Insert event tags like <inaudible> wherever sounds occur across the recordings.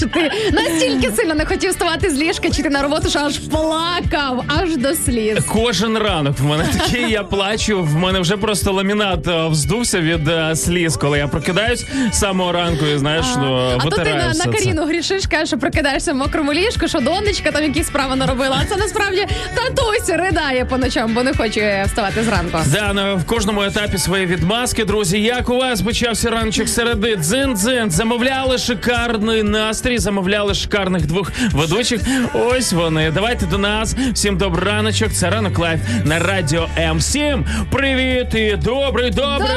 що ти настільки сильно не хотів вставати з ліжка, чи ти на роботу, що аж плакав, аж до сліз. Кожен ранок в мене такий, я плачу. В мене вже просто ламінат е, вздувся від е, сліз, коли я прокидаюсь з самого ранку і знаєш, ну, а то ти на, на. Каріну грішиш, кажеш, що прокидаєшся в мокрому ліжку, що донечка там якісь справи наробила. А це насправді татусь ридає по ночам, бо не хоче вставати зранку. Да, ну, в кожному етапі свої відмазки, друзі. Як у вас почався ранчик середи? Дзин-дзин. Замовляли шикарний настрій, замовляли шикарних двох ведучих. Ось вони. Давайте до нас. Всім добрий раночок. Це ранок live на радіо М7. привіт і добрий, добрий.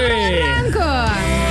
Доброго ранку!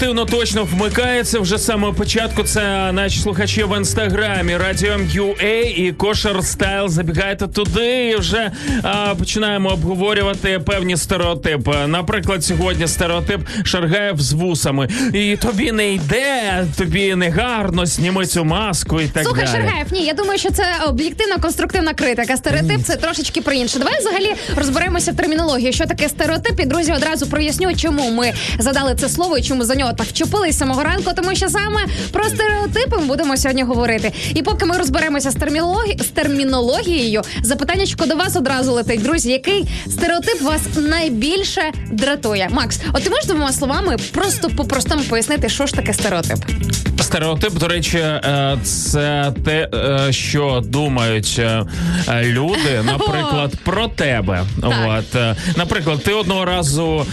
Активно точно вмикається вже з самого початку, це наші слухачі в інстаграмі Радіо UA і Кошер Стайл. Забігайте туди і вже а, починаємо обговорювати певні стереотипи. Наприклад, сьогодні стереотип Шаргаєв з вусами. І тобі не йде, тобі не гарно, зніми цю маску і так Слухай, далі. Шергаєв, ні, я думаю, що це об'єктивна конструктивна критика. Стереотип це трошечки про інше. Давай взагалі розберемося в термінології, що таке стереотип. І друзі, одразу проясню, чому ми задали це слово і чому за нього так вчепились самого ранку, тому що саме про стереотипи ми будемо сьогодні говорити. І поки ми розберемося з термінологі... з термінологією, запитаннячко до вас одразу летить. Друзі, який стереотип вас найбільше дратує? Макс, от ти можеш двома словами просто по-простому пояснити, що ж таке стереотип? Стереотип, до речі, е, це те, е, що думають е, люди, <laughs> наприклад, про тебе. От, наприклад, ти одного разу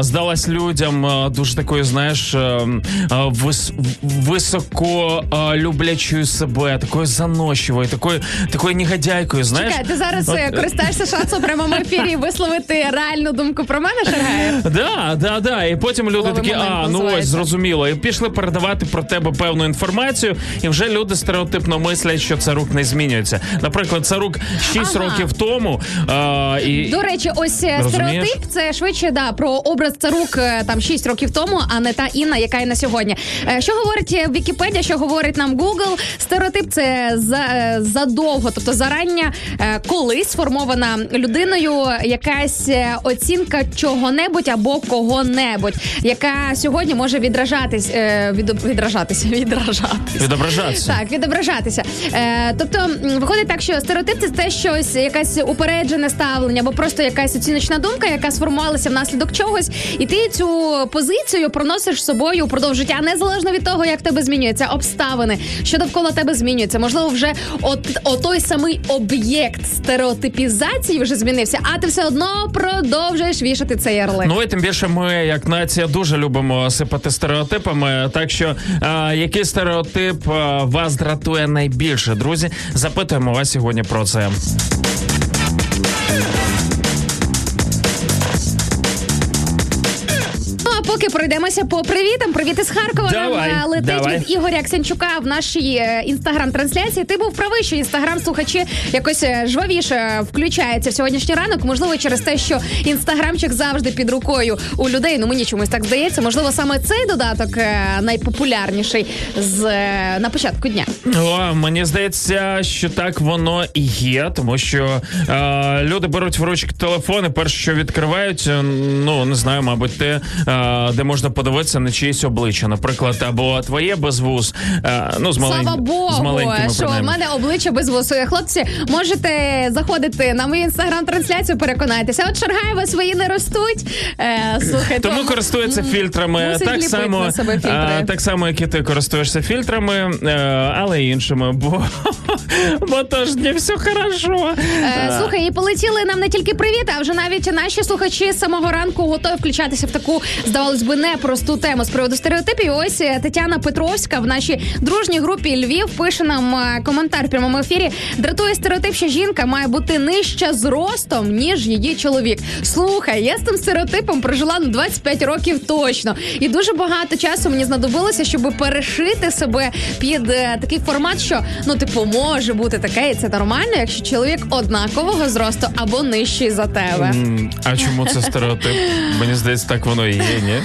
здалась людям дуже такою, знаєш, е, е, вис, високо е, люблячою себе, такою заносчивою, такою, такою негодяйкою. Знаєш, Чекай, ти зараз От, е, користаєшся шансом в прямому ефірі висловити реальну думку про мене, Шаргаєв? Да, да, да. І потім люди Ловий такі, а ну ось зрозуміло. І пішли передавати про тебе певну інформацію, і вже люди стереотипно мислять, що Царук не змінюється. Наприклад, Царук 6 Ага. років тому. А, і До речі, ось е, Розумієш? стереотип це швидше да про образ царук е, там 6 років тому, а не та Інна, яка є на сьогодні. Е, Що говорить е, Вікіпедія, що говорить нам Google? Стереотип це за, е, задовго, тобто зарання колись сформована людиною якась оцінка чого-небудь або кого-небудь, яка сьогодні може відражатись, від, відражатися, <laughs> відражатись. відображатися. Так, відображатися. Тобто виходить так, що стереотип це те щось, якесь упереджене ставлення, або просто якась оціночна думка, яка сформувалася внаслідок чогось, і ти цю позицію проносиш з собою упродовж життя, незалежно від того, як тебе змінюються обставини, що довкола тебе змінюється. Можливо, вже от, от той самий об'єкт стереотипізації вже змінився, а ти все одно продовжуєш вішати цей ярлик. Ну і тим більше ми, як нація, дуже любимо сипати стереотипами. Так що, а, який стереотип а, вас дратує найбільше, друзі? Запитуємо вас сьогодні про це. Ну пройдемося по привітам. Привіт із Харкова. Давай, Нам е, летить давай. від Ігоря Ксенчука в нашій інстаграм-трансляції. Ти був правий, що інстаграм слухачі якось е, жвавіше включається в сьогоднішній ранок. Можливо, через те, що інстаграмчик завжди під рукою у людей. Ну мені чомусь так здається. Можливо, саме цей додаток е, найпопулярніший з е, на початку дня. О, мені здається, що так воно і є, тому що е, люди беруть в ручки телефони, перше, що відкривають, е, ну не знаю, мабуть, те, е, де можна подивитися на чиєсь обличчя, наприклад, або твоє без вуз. Е, ну з малень... Слава з Богу, маленькими що в мене обличчя без вусу. Хлопці, можете заходити на мою інстаграм-трансляцію, переконайтеся. От Шаргаєва свої не ростуть. Е, слухай, Тому то- користуються фільтрами так само, себе а, так само, як і ти користуєшся фільтрами, е, але іншими, бо, <laughs> бо то ж не все хорошо. Е, слухай, і полетіли нам не тільки привіти, а вже навіть наші слухачі з самого ранку готові включатися в таку, здавалось би, непросту тему з приводу стереотипів. Ось е, Тетяна Петровська в нашій дружній групі Львів пише нам е, коментар в прямому ефірі. Дратує стереотип, що жінка має бути нижча зростом, ніж її чоловік. Слухай, я з тим стереотипом прожила ну 25 років точно. І дуже багато часу мені знадобилося, щоб перешити себе під е, такий формат, що ну типу може бути таке, і це нормально, якщо чоловік однакового зросту або нижчий за тебе. А чому це стереотип? Мені здається, так воно і є, ні?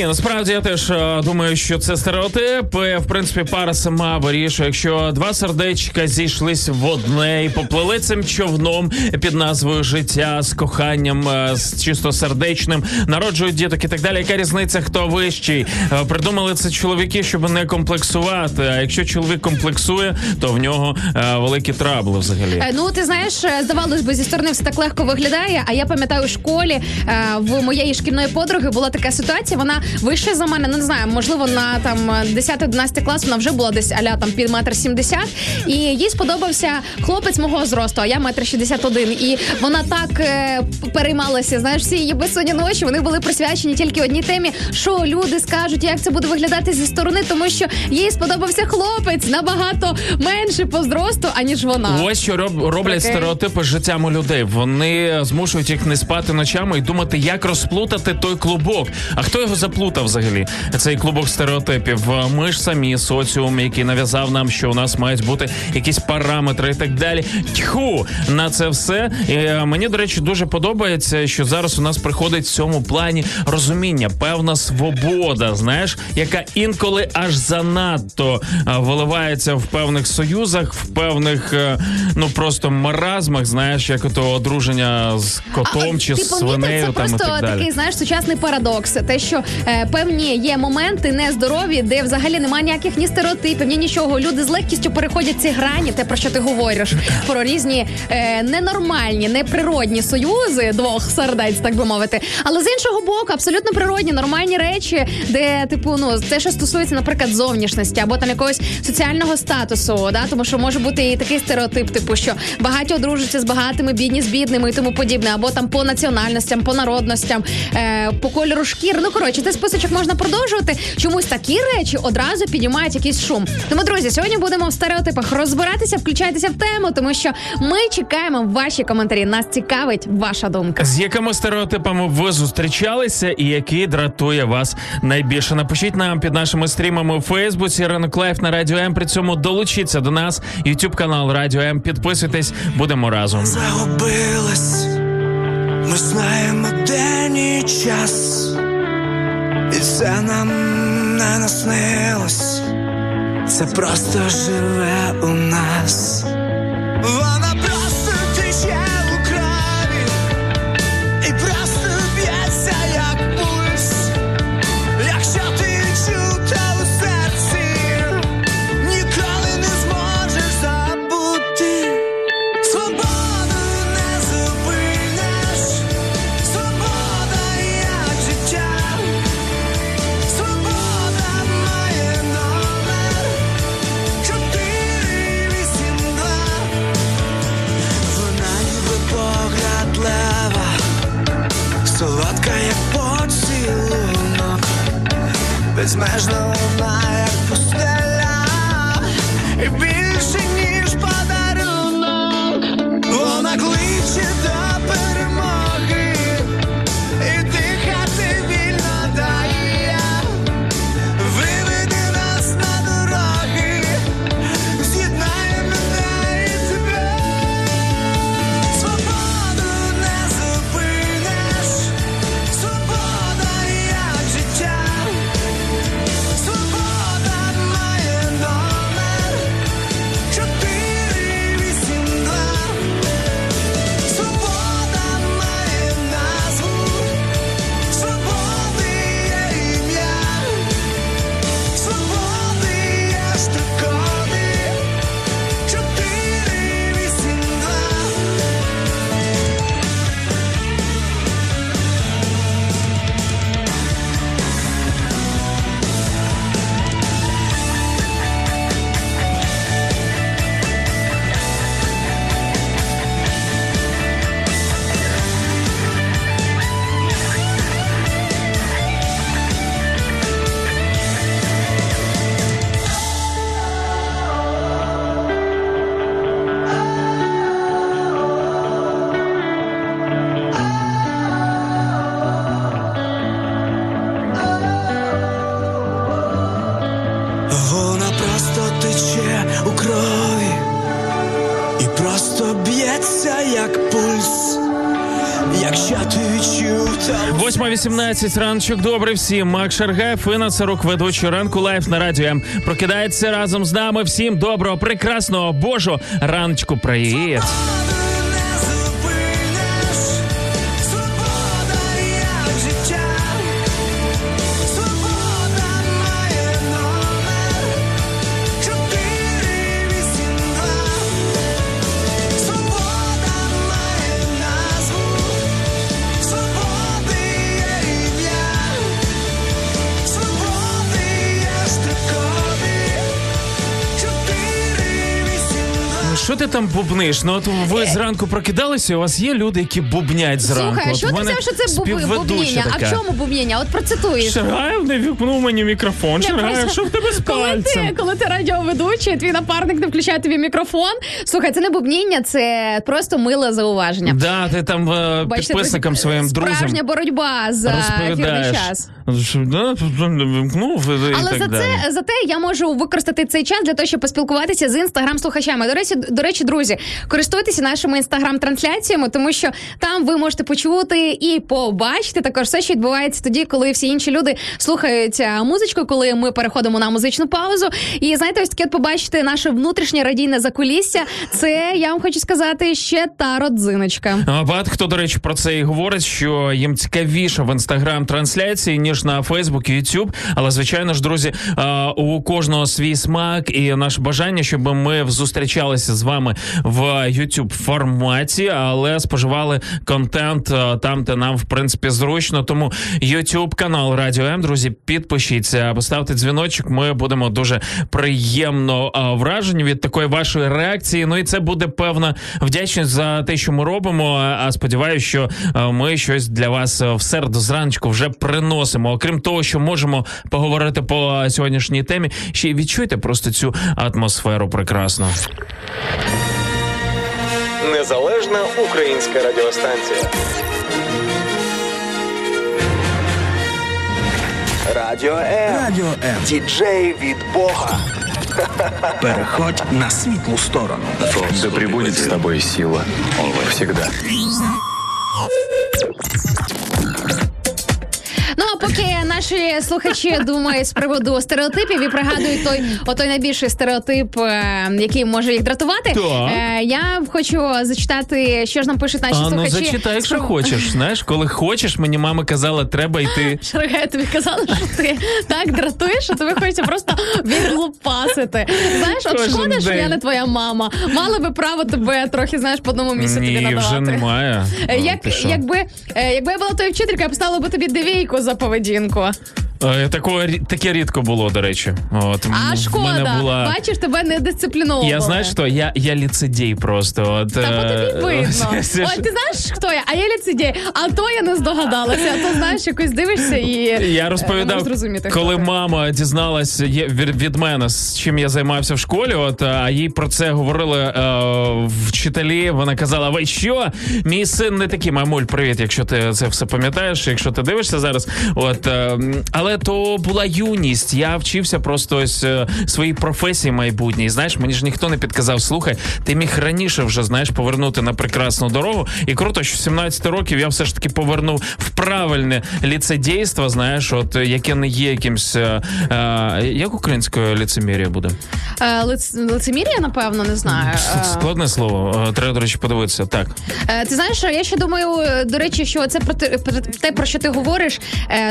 Ні, насправді я теж е, думаю, що це стереотип. Е, В принципі, пара сама вирішує. Якщо два сердечка зійшлись в одне і поплили цим човном під назвою життя з коханням, е, з чисто сердечним, народжують діток і так далі. Яка різниця, хто вищий? Придумали це чоловіки, щоб не комплексувати. А якщо чоловік комплексує, то в нього великі трабли взагалі. Ну, ти знаєш, здавалось би, зі сторони все так легко виглядає. А я пам'ятаю, у школі в моєї шкільної подруги була така ситуація. Вона вище за мене. Ну не знаю, можливо, на там 10-11 клас вона вже була десь аля там під метр сімдесят. І їй сподобався хлопець мого зросту, а я метр шістдесят один. І вона так е, переймалася. Знаєш, всі її безсонні ночі вони були присвячені тільки одній темі, що люди скажуть, як це буде виглядати зі сторони, тому що їй сподобався хлопець набагато менше по зросту, аніж вона. Ось що роб, роблять Прикинь. стереотипи з життям людей. Вони змушують їх не спати ночами і думати, як розплутати той клубок. А хто його заплутав взагалі? Цей клубок стереотипів. Ми ж самі соціум, який нав'язав нам, що у нас мають бути якісь параметри і так далі. Тьху на це все. І е, мені, до речі, дуже подобається, що зараз у нас приходить в цьому плані розуміння, певна свобода, знаєш, яка інколи аж занадто е, виливається в певних союзах, в певних е, ну просто маразмах, знаєш, як ото одруження з котом чи з свинею це там і так далі. такий знаєш сучасний парадокс. Те, що певні є моменти нездорові, де взагалі немає ніяких ні стереотипів, ні нічого. Люди з легкістю переходять ці грані, те про що ти говориш, про різні е, ненормальні, неприродні союзи двох сердець, так би мовити. Але з іншого боку, абсолютно природні, нормальні речі, де типу, ну те, що стосується, наприклад, зовнішності або там якогось соціального статусу, да, тому що може бути і такий стереотип, типу, що багаті одружуються з багатими, бідні з бідними і тому подібне, або там по національностям, по народностям, е, по кольору шкір. Ну коротше, цей списочок можна продовжувати. Чомусь такі речі одразу підіймають якийсь шум. Тому, друзі, сьогодні будемо в стереотипах розбиратися, включайтеся в тему, тому що ми чекаємо ваші коментарі. Нас цікавить ваша думка. З якими стереотипами ви зустрічалися і який дратує вас найбільше? Напишіть нам під нашими стрімами у Фейсбуці Ранок Live на Радіо М. При цьому долучіться до нас. Ютуб канал Радіо М. Підписуйтесь, будемо разом. загубилась, ми знаємо день і час, і це нам не наснилось, це просто живе у нас. Вона безмежно вона як пустеля, 18 раночок. Добре всім. Макс Шаргаєв, Інна Царук, ведучі ранку live на радіо. Прокидається разом з нами. Всім доброго, прекрасного божого раночку. Привіт! Там бубниш? Ну от ви зранку прокидалися, у вас є люди, які бубнять зранку. Слухай, а що ти взяв, що це бубніння? А в чому бубніння? От процитуєш. Шагаєв не вікнув мені мікрофон. Я що в тебе з Коли пальцем? ти, коли ти радіоведучий, твій напарник не включає тобі мікрофон. Слухай, це не бубніння, це просто миле зауваження. Да, ти там е, Бачите, підписникам своїм друзям Справжня боротьба за ефірний час. Вимкнув і Але так за далі. це зате я можу використати цей час для того, щоб поспілкуватися з інстаграм-слухачами. До речі, до речі, друзі, користуйтеся нашими інстаграм-трансляціями, тому що там ви можете почути і побачити також все, що відбувається тоді, коли всі інші люди слухають музичку, коли ми переходимо на музичну паузу. І знаєте, ось таке от побачити наше внутрішнє радійне закулісся. Це я вам хочу сказати ще та родзиночка. А Багато хто, до речі, про це і говорить, що їм цікавіше в інстаграм на Фейсбук і Ютуб. Але звичайно ж, друзі, у кожного свій смак і наше бажання, щоб ми зустрічалися з вами в YouTube форматі, але споживали контент там, де нам в принципі зручно. Тому YouTube канал Радіо М, друзі, підпишіться, поставте дзвіночок. Ми будемо дуже приємно вражені від такої вашої реакції. Ну і це буде певна вдячність за те, що ми робимо. А сподіваюся, що ми щось для вас в середу зранку вже приносимо. Окрім того, що можемо поговорити по сьогоднішній темі, ще й відчуйте просто цю атмосферу прекрасно. Незалежна українська радіостанція. Радіо М. Радіо М. Діджей від Бога. <laughs> Переходь на світлу сторону. Да пребудет с тобой сила. Всегда. Ну а поки наші слухачі думають з приводу стереотипів і пригадують той отой найбільший стереотип, е, який може їх дратувати. Е, я хочу зачитати, що ж нам пишуть наші А ну зачитай, якщо хочеш. Знаєш, коли хочеш, мені мама казала, треба йти. <laughs> Шарга, я тобі казала, що ти так дратуєш, що тобі хочеться просто відлупасити. Знаєш, от шкода, що я не твоя мама. Мала би право тебе трохи, знаєш, по одному місцю тобі надавати. вже немає. Е, Як, якби, е, якби я була твоєю вчителькою, я поставила би тобі девійку за поведінку. Е, Такого таке рідко було, до речі. От А в мене була. бачиш, тебе не дисципліновували. Я знаєш що? Я, я ліцедій просто. От, Та по е, тобі <laughs> видно. <laughs> Ой, ти знаєш, хто я? А я ліцедій. А то я не здогадалася. А то знаєш, якось дивишся і Я е, розповідав, зрозуміти, коли хто мама дізналась від, мене, з чим я займався в школі. От а їй про це говорили е, вчителі. Вона казала: Ви що? Мій син не такий, мамуль, привіт, якщо ти це все пам'ятаєш, якщо ти дивишся зараз. От е, м, але то була юність. Я вчився просто ось е, своїй професії майбутній. Знаєш, мені ж ніхто не підказав. Слухай, ти міг раніше вже знаєш повернути на прекрасну дорогу. І круто, що 17 років я все ж таки повернув в правильне ліцедійство. Знаєш, от е, яке не є якимсь е, е, як українською ліцемір'я буде. Е, лиц- лицемір'я, напевно, не знаю. Складне слово. Треба, до речі, подивитися. Так. Е, Ти знаєш, я ще думаю, до речі, що це про те, про що ти говориш,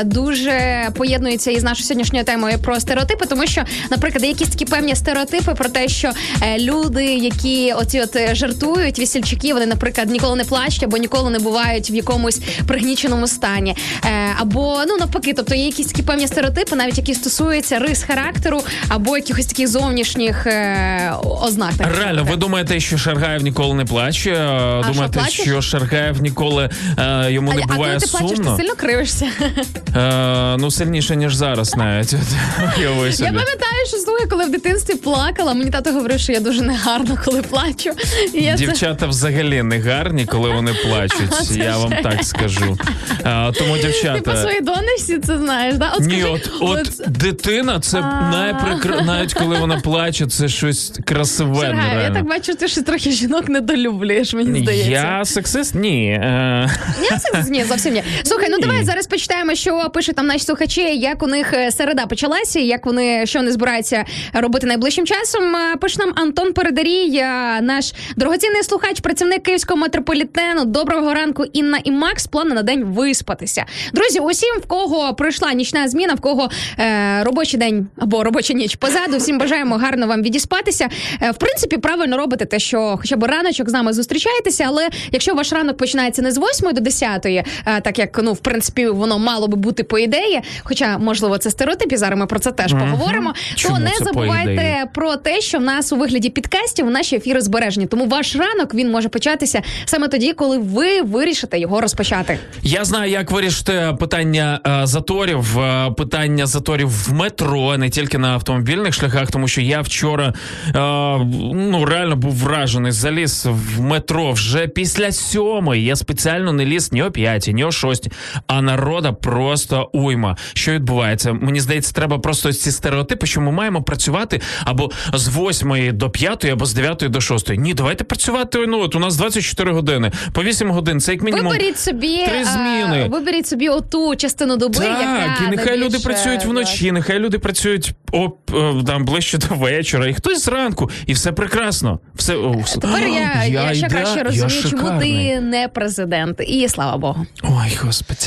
дуже поєднується із нашою сьогоднішньою темою про стереотипи, тому що, наприклад, якісь такі певні стереотипи про те, що е, люди, які оці от е, жартують, весільчаки, вони, наприклад, ніколи не плачуть або ніколи не бувають в якомусь пригніченому стані. Е, Або ну навпаки, тобто є якісь такі певні стереотипи, навіть які стосуються рис характеру або якихось таких зовнішніх е, ознак. так Реально, ви думаєте, що Шаргаєв ніколи не плаче? Що, Думаєте, плачеш? що Шаргаєв ніколи е, йому не а, а буває коли ти плачеш, ти сильно кривишся. Е, ну сильніше ніж зараз, навіть От, Я пам'ятаю, що слухай, коли в дитинстві плакала, мені тато говорив, що я дуже негарно, коли плачу. І я. Дівчата взагалі не гарні, коли вони плачуть. Це Я вам жесть. так скажу. А, тому Ти по своїй донечці це знаєш, да? От Ні, скажи, от, от дитина, це найприкр... навіть коли вона плаче, це щось. Шаргай, я так бачу, ти ще трохи жінок недолюблюєш, мені здається. Я сексист? Ні. Е, Я це ні, зовсім ні. Слухай, ну давай зараз почитаємо, що пишуть там наші слухачі, як у них е, середа почалася, як вони що вони збираються робити найближчим часом. Е, Пише нам Антон Передарій, е, наш дорогоцінний слухач, працівник київського метрополітену. Доброго ранку, Інна і Макс. Плани на день виспатися. Друзі, усім, в кого прийшла нічна зміна, в кого е, робочий день або робоча ніч позаду. Всім бажаємо гарно вам відіспатися. Е, В принципі, правильно робите те, що хоча б раночок з нами зустрічаєтеся, але якщо ваш ранок починається не з 8 до 10, е, так як ну в принципі воно мало би бути по ідеї, хоча можливо це стереотип, і зараз ми про це теж поговоримо. Чому то не забувайте про те, що в нас у вигляді підкастів наші ефіри збережені. Тому ваш ранок він може початися саме тоді, коли ви вирішите його розпочати. Я знаю, як вирішити питання е, заторів, е, питання заторів в метро, не тільки на автомобільних шляхах, тому що я вчора е, ну реально був вражений. Заліз в метро вже після сьомої. Я спеціально не ліз ні о п'ятій, ні о шостій, а народа просто уйма. Що відбувається? Мені здається, треба просто ці стереотипи, що ми маємо працювати або з восьмої до п'ятої, або з дев'ятої до шостої. Ні, давайте працювати. Ну от у нас 24 години, по 8 годин. Це як мінімум. Виберіть собі три зміни. виберіть собі оту частину доби, Так, яка і нехай найбільш, люди працюють вночі, нехай люди працюють о, е, там ближче до вечора, і хтось зранку, і все прекрасно. Все о. Тепер я, я, ще іде- краще я розумію, чому ти не президент. І слава Богу. Ой, господи.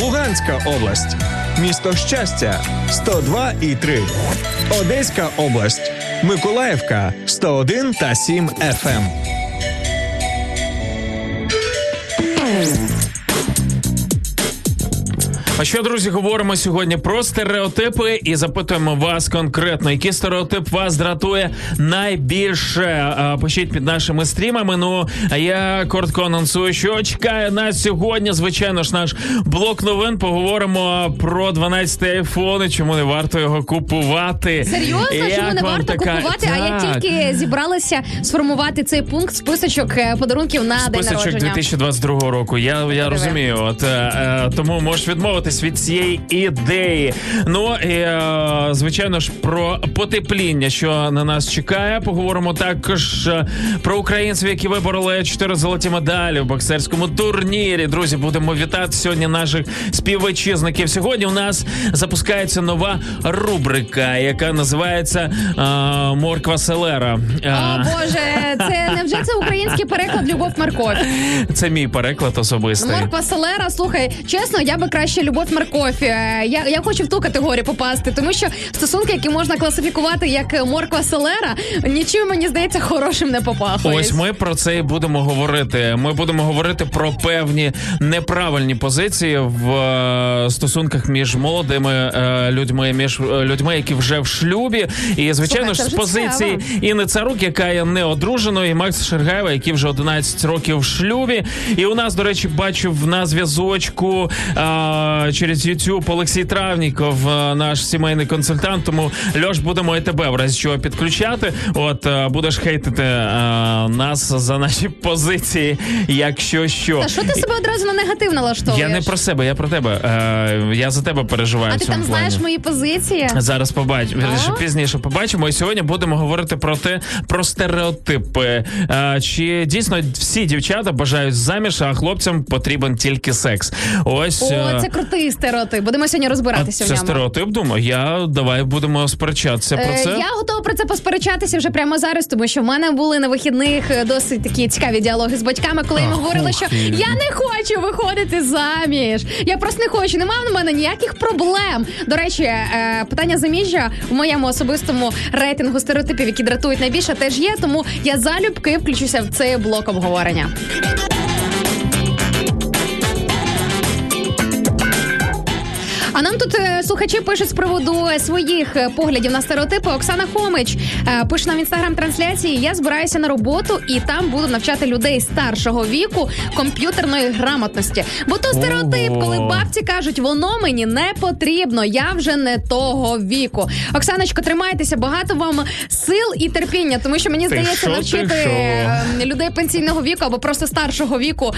Луганська область, місто Щастя 102 і 3. Одеська область, Миколаївка 101 та 7 FM. А що, друзі, говоримо сьогодні про стереотипи і запитуємо вас конкретно, який стереотип вас дратує найбільше. Пишіть під нашими стрімами. Ну а я коротко анонсую, що чекає нас сьогодні. Звичайно ж, наш блок новин. Поговоримо про 12 айфон і чому не варто його купувати. Серйозно, Як чому не варто така- купувати? А я тільки зібралася сформувати цей пункт списочок е, подарунків на день Списочок народження. 2022 року. Я, я розумію. От е, е, тому можеш відмовитись від цієї ідеї. Ну і е, звичайно ж про потепління, що на нас чекає. Поговоримо також е, про українців, які вибороли чотири золоті медалі в боксерському турнірі. Друзі, будемо вітати сьогодні наших співвітчизників. Сьогодні у нас запускається нова рубрика, яка називається е, Морква Селера. О Боже, це невже це український переклад Любов Морковь? Це мій переклад особистий. Морква Селера, слухай, чесно, я би краще любов морковь. Е, Я, я хочу в ту категорію попасти, тому що стосунки, які можна класифікувати як морква Селера, нічим мені здається хорошим не попахує. Ось ми про це і будемо говорити. Ми будемо говорити про певні неправильні позиції в е, стосунках між молодими е, людьми, між е, людьми, які вже в шлюбі. І звичайно Слухай, ж з позиції Інни Царук, яка є не одруженою, і Макс Шергаєва, який вже 11 років в шлюбі. І у нас, до речі, бачив на зв'язочку е, через YouTube Олексій Травніков, е, наш сімейний консультант. Тому Льош, будемо і тебе в разі чого підключати. От е, будеш хейтити е, нас за наші позиції, якщо що. Та що ти себе одразу на негатив налаштовуєш? Я не про себе, я про тебе. Я за тебе переживаю. А ти там плані. знаєш мої позиції? Зараз побачимо. Пізніше побачимо. І сьогодні будемо говорити про те, про стереотипи. Чи дійсно всі дівчата бажають заміж, а хлопцям потрібен тільки секс? Ось О, це крутий стереотип. Будемо сьогодні а розбиратися в це ньому. стереотип. Думаю, я давай будемо сперечатися про Е, це. Я готова про це посперечатися вже прямо зараз, тому що в мене були на вихідних е, досить такі цікаві діалоги з батьками, коли їм говорили, що ти. я не хочу виходити заміж. Я просто не хочу. Немає в мене ніяких проблем. До речі, е, питання заміжжя в моєму особистому рейтингу стереотипів, які дратують найбільше, теж є. Тому я залюбки включуся в цей блок обговорення. Слухачі пишуть з приводу е, своїх е, поглядів на стереотипи. Оксана Хомич е, пише нам в інстаграм-трансляції: я збираюся на роботу і там буду навчати людей старшого віку комп'ютерної грамотності. Бо то стереотип, Ого. коли бабці кажуть, воно мені не потрібно, я вже не того віку. Оксаночко, тримайтеся, багато вам сил і терпіння, тому що мені здається, навчити людей пенсійного віку або просто старшого віку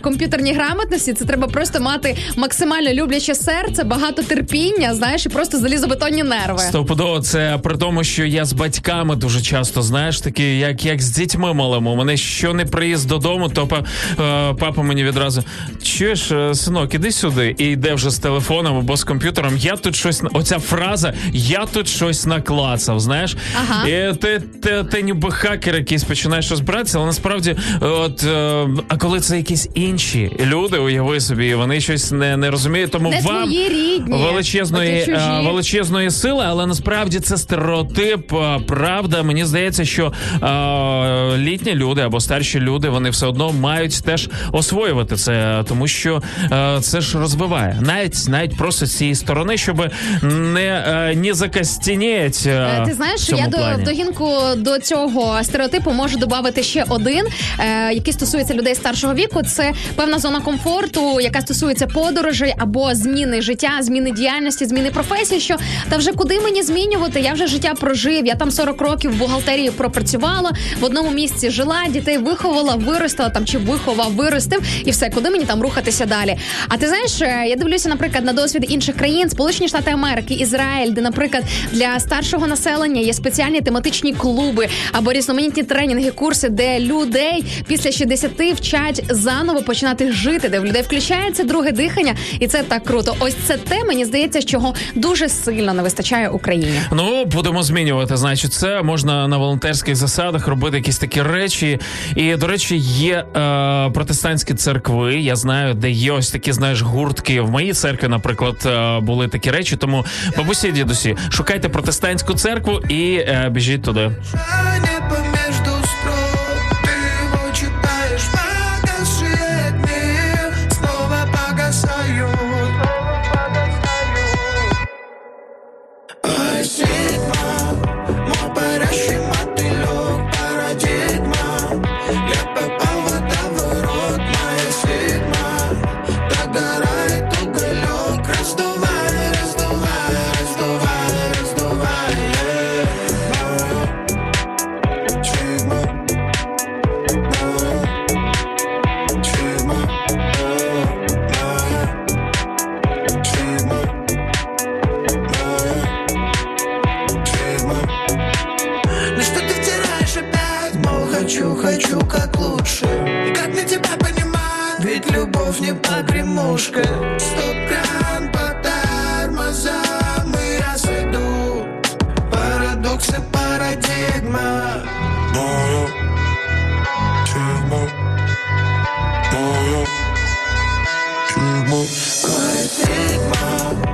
комп'ютерній грамотності. Це треба просто мати максимально любляче серце, багато терпіння. Терпіння, знаєш, і просто залізобетонні нерви. Стопудово, це при тому, що я з батьками дуже часто, знаєш, такі, як як з дітьми малими. У мене що не приїзд додому, то па, е, папа мені відразу чуєш, е, синок, іди сюди і йде вже з телефоном або з комп'ютером. Я тут щось оця фраза, я тут щось наклацав. Знаєш, Ага. і ти, ти, ти ніби хакер якийсь починаєш розбиратися, але насправді, от е, а коли це якісь інші люди, уяви собі, вони щось не, не розуміють, тому Не вам твої рідні, величезної е, величезної сили, але насправді це стереотип. е, Правда, мені здається, що е, літні люди або старші люди вони все одно мають теж освоювати це, тому що е, це ж розвиває навіть навіть просто з цієї сторони, щоб не, е, не закостінєть. Е, Ти знаєш, в цьому я до плані. в догінку до цього стереотипу можу додати ще один, який стосується людей старшого віку. Це певна зона комфорту, яка стосується подорожей або зміни життя, зміни діяльності, зміни професії. Що та вже куди мені змінювати? Я вже життя прожив. Я там 40 років в бухгалтерії пропрацювала, в одному місці жила, дітей виховала, виростила там чи виховав, виростив, і все, куди мені там рухатися далі. А ти знаєш, е, я дивлюся, наприклад, на досвід інших країн, Сполучені Штати Америки, Ізраїль, де, наприклад, для старшого населення є спеціальні тематичні клуби або різноманітні тренінги, курси, де людей після 60 вчать заново починати жити, де в людей включається друге дихання, і це так круто. Ось це те, мені здається, чого дуже сильно не вистачає Україні. Ну, будемо змінювати. Значить, це можна на волонтерських засадах робити якісь такі речі. І, до речі, є е, протестантські церкви. Я знаю, де є ось такі, знаєш, гуртки. В моїй церкві, наприклад, е, були такі речі. Тому бабусі, дідусі, шукайте протестантську церкву і е, біжіть туди. Небо между погремушка. Стоп-кран по тормозам И разведу Парадоксы, парадигма. Моя Sigma, моя Sigma. Ой,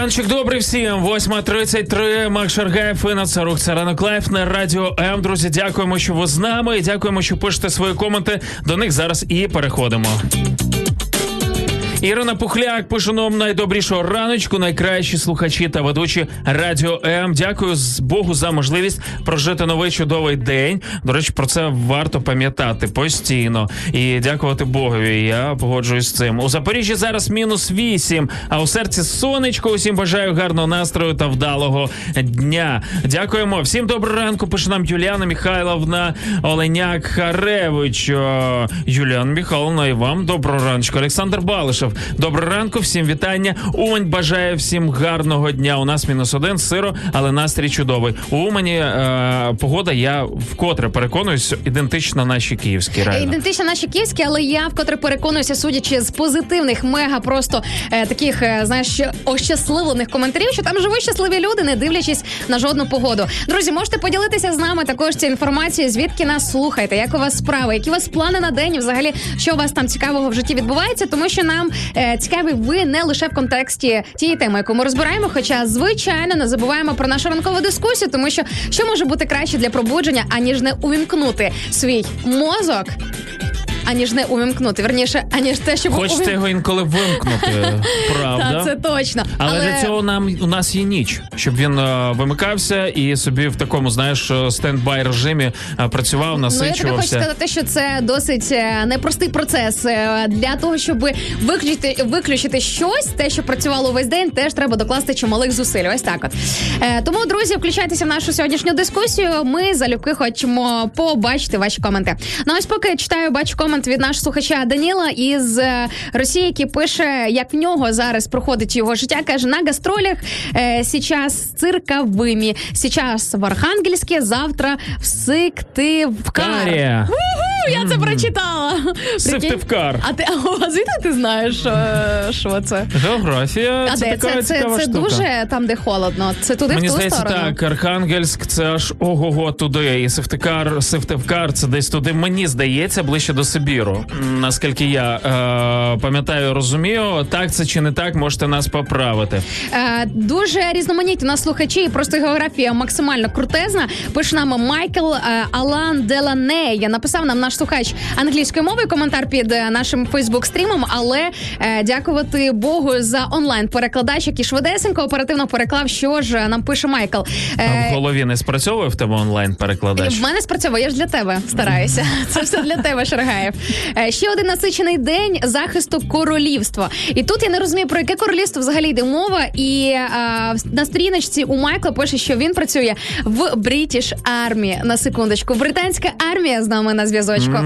Раночок добрий всім, 8.33, Макс Шаргаєв, Інна Царук, це ранок live на радіо М. Друзі, дякуємо, що ви з нами. І дякуємо, що пишете свої коменти. До них зараз і переходимо. Ірина Пухляк пише нам найдобрішого раночку, найкращі слухачі та ведучі Радіо М. Дякую Богу за можливість прожити новий чудовий день. До речі, про це варто пам'ятати постійно і дякувати Богові. Я погоджуюсь з цим. У Запоріжжі зараз мінус 8, а у серці сонечко. Усім бажаю гарного настрою та вдалого дня. Дякуємо. Всім доброго ранку. Пише нам Юліана Михайловна Оленяк Харевич. Юліан Михайловна, і вам доброго раночку. Олександр Балишев. Доброго ранку, всім вітання. Умань бажає всім гарного дня. У нас мінус один сиро, але настрій чудовий. У Умані е, погода, я вкотре переконуюсь, ідентична нашій київській. Реально. Ідентично наші київські, але я вкотре переконуюся, судячи з позитивних, мега просто е, таких, е, знаєш, ощасливлених коментарів, що там живуть щасливі люди, не дивлячись на жодну погоду. Друзі, можете поділитися з нами також цією інформацією, звідки нас слухаєте, як у вас справи, які у вас плани на день, і взагалі, що у вас там цікавого в житті відбувається, тому що нам цікаві ви не лише в контексті тієї теми, яку ми розбираємо. Хоча, звичайно, не забуваємо про нашу ранкову дискусію, тому що що може бути краще для пробудження, аніж не увімкнути свій мозок. Аніж не увімкнути, верніше, аніж те, щоб Хочеться увім- його інколи вимкнути, <laughs> правда? Та, це точно. Але, для цього нам у нас є ніч, щоб він е, вимикався і собі в такому, знаєш, е, стендбай режимі е, працював, Ну, я хочу сказати, що це досить е, непростий процес. Е, Для того, щоб виключити, виключити щось, те, що працювало весь день, теж треба докласти чималих зусиль. Ось так от. Е, Тому, друзі, включайтеся в нашу сьогоднішню дискусію. Ми залюбки хочемо побачити ваші коменти. Ну ось поки читаю, бачу комент від нашого слухача Даніла із е, Росії, який пише, як в нього зараз проходить його життя. каже на гастролях е, сейчас цирковими, сейчас в Архангельське, завтра в Сыктывкар. Я це прочитала. Прикинь. А ти а звідки ти знаєш, е, що це? Географія А це де така це? Це, цікава це штука. дуже там, де холодно. Це туди Мені в ту здається, сторону. так, Архангельськ це аж ого-го туди. І Севтикар, Севтивкар це десь туди. Мені здається, ближче до Сибіру. Наскільки я е, пам'ятаю, розумію, так це чи не так, можете нас поправити. Е, дуже різноманітні нас слухачі, і просто географія максимально крутезна. Пише нам Майкл е, Алан Деланея. Написав нам наш слухач англійською мовою коментар під е, нашим Фейсбук-стрімом, але е, дякувати Богу за онлайн-перекладач, який швидесенько оперативно переклав, що ж нам пише Майкл. А Е, в голові не спрацьовує в тебе онлайн перекладач? В мене спрацьовує, я ж для тебе стараюся. <laughs> Це все для тебе, Шаргаєв. Е, Ще один насичений день захисту королівства. І тут я не розумію, про яке королівство взагалі йде мова. І а, на сторіночці у Майкла пише, що він працює в Брітіш армії. На секундочку, британська армія з нами на зв'язочку. Мгм.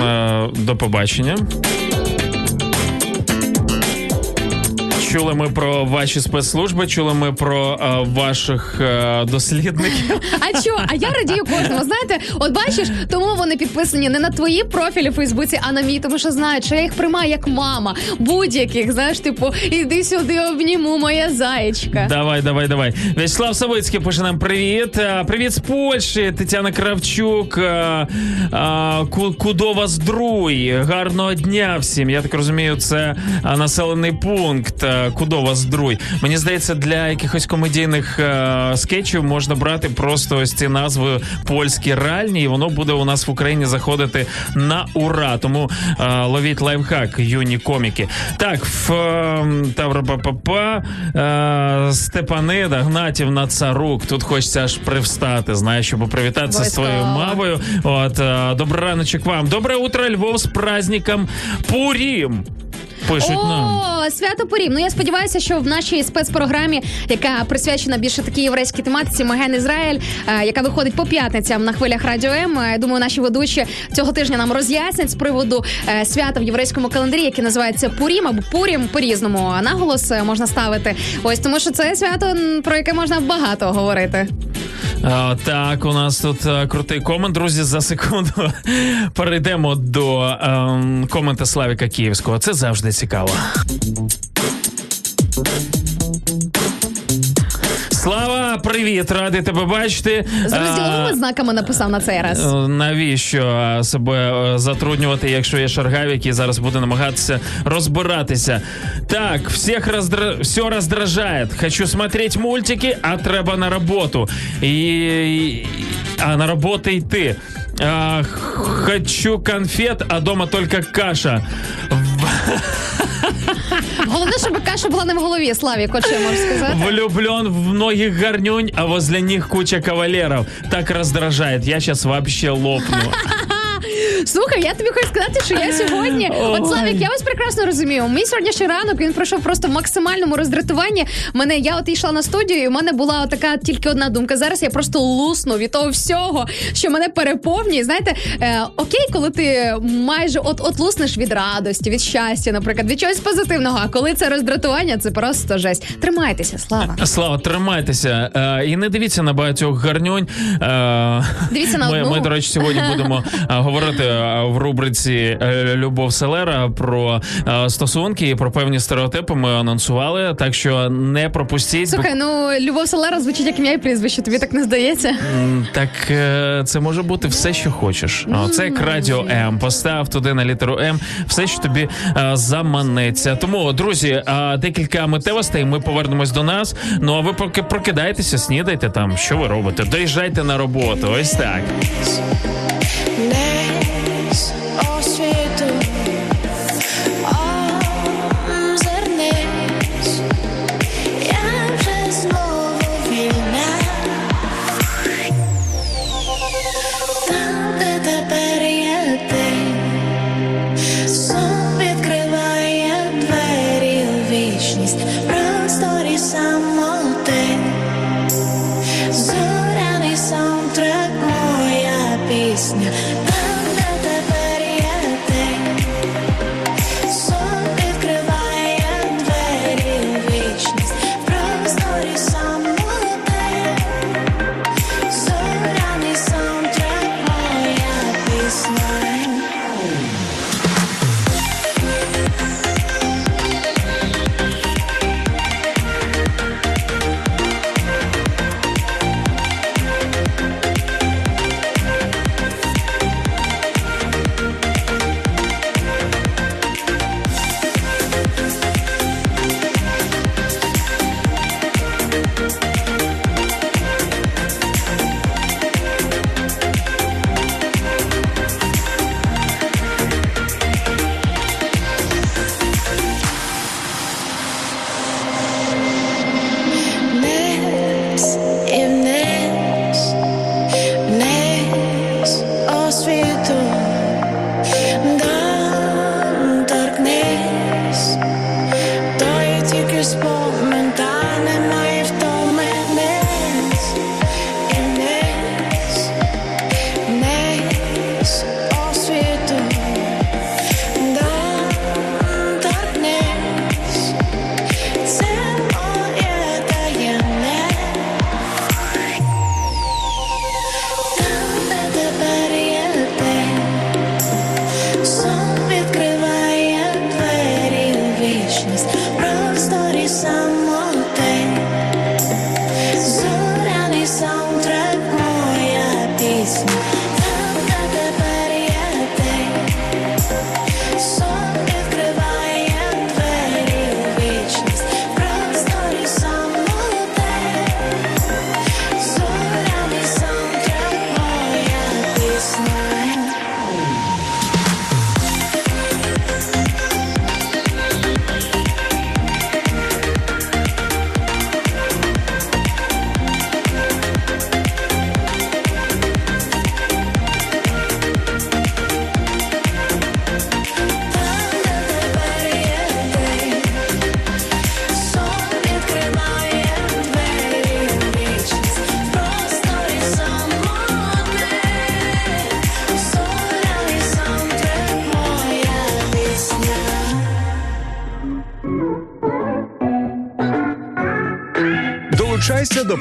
М, е, До побачення. Чули ми про ваші спецслужби, чули ми про е, ваших е, дослідників. А що? А я радію кожному. Знаєте, от бачиш, тому вони підписані не на твої профілі в Фейсбуці, а на мій, тому що знають, що я їх приймаю як мама. Будь-яких, знаєш, типу, іди сюди, обніму, моя заєчка. Давай, давай, давай. Вячеслав Савицький пише нам привіт. Е, Привіт з Польщі. Тетяна Кравчук. е, е, Ку- Кудова Здруй. Гарного дня всім. Я так розумію, це населений пункт Кудова Здруй. Мені здається, для якихось комедійних е, скетчів можна брати просто ось ці назви польські реальні, і воно буде у нас в Україні заходити на ура. Тому е, ловіть лайфхак, юні коміки. Так, в е, Тавропапапа, е, Степанида, Гнатівна Царук. Тут хочеться аж привстати, знаєш, щоб привітатися з твоєю Обов'язково. мамою. От, е, добрий раночок вам. Добре утро, Львов, з праздником Пурім. Пишуть нам. О, свято порім. Ну я сподіваюся, що в нашій спецпрограмі, яка присвячена більше такій єврейській тематиці, Маген Ізраїль, е, яка виходить по п'ятницям на хвилях радіо М. е, думаю, наші ведучі цього тижня нам роз'яснять з приводу е, свята в єврейському календарі, яке називається Пурім або Пурім по-різному. А Наголос е, можна ставити. Ось тому, що це свято, м, про яке можна багато говорити. А, так, у нас тут е, крутий комент, друзі. За секунду <laughs> перейдемо до ем, комента Славіка Київського. Це завжди цікаво. Слава, привіт, радий тебе бачити. З розділовими знаками написав на цей раз. Е, Навіщо е, себе е, затруднювати, якщо є Шаргав, який зараз буде намагатися розбиратися? Так, всіх роздра... все роздражає. Хочу смотреть мультики, а треба на роботу. І... А на роботу йти. А, хочу конфет, а дома только каша. Головне, щоб каша була не в голові, Славі, що я можу сказати. Влюблен в многих горнюнь, а возле них куча кавалеров. Так раздражает. Я сейчас вообще лопну. Слухай, я тобі хочу сказати, що я <laughs> сьогодні. От Славік, я вас прекрасно розумію. Мій сьогоднішній ранок він пройшов просто в максимальному роздратуванні. Мене я от йшла на студію, і в мене була така тільки одна думка. Зараз я просто лусну від того всього, що мене переповнює. Знаєте, е, окей, коли ти майже от от луснеш від радості, від щастя, наприклад, від чогось позитивного. А коли це роздратування, це просто жесть. Тримайтеся, слава. Слава, тримайтеся. Е, і не дивіться на багатьох гарньонь. Е, Дивіться на ми, одну. ми, до речі, сьогодні будемо <laughs> е, говорити е, в рубриці е, Любов Селера про е, стосунки і про певні стереотипи. Ми анонсували, так що не пропустіть. Слухай, ну Любов Солера звучить як ім'я і прізвище. Тобі так не здається? Так е, це може бути все, що хочеш. Це як радіо М. Постав туди на літеру М все, що тобі заманеться. Тому, друзі, декілька митевостей. Ми повернемось до нас. Ну а ви поки прокидайтеся, снідайте там. Що ви робите? Доїжджайте на роботу. Ось так.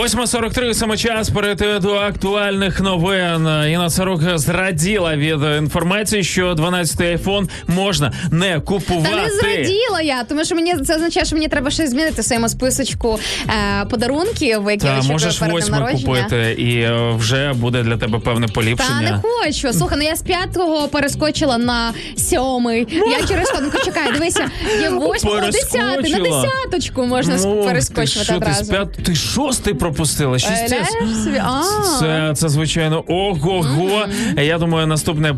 8.43 саме час перейти до актуальних новин. Інна Сорока зраділа від інформації, що 12-й айфон можна не купувати. Та не зраділа я, тому що мені це означає, що мені треба щось змінити в своєму списочку е, подарунків, які я Та очікую можеш народження. купити, і е, вже буде для тебе певне Та не хочу. Слухай, ну я з п'ятого перескочила на сьомий. Я через ходинку чекаю. Дивися, є восьмий, о, десятий. На десяточку можна Ну, перескочувати одразу. ти шостий пропустила? Собі? А. Це, це звичайно ого-го. Я думаю, наступне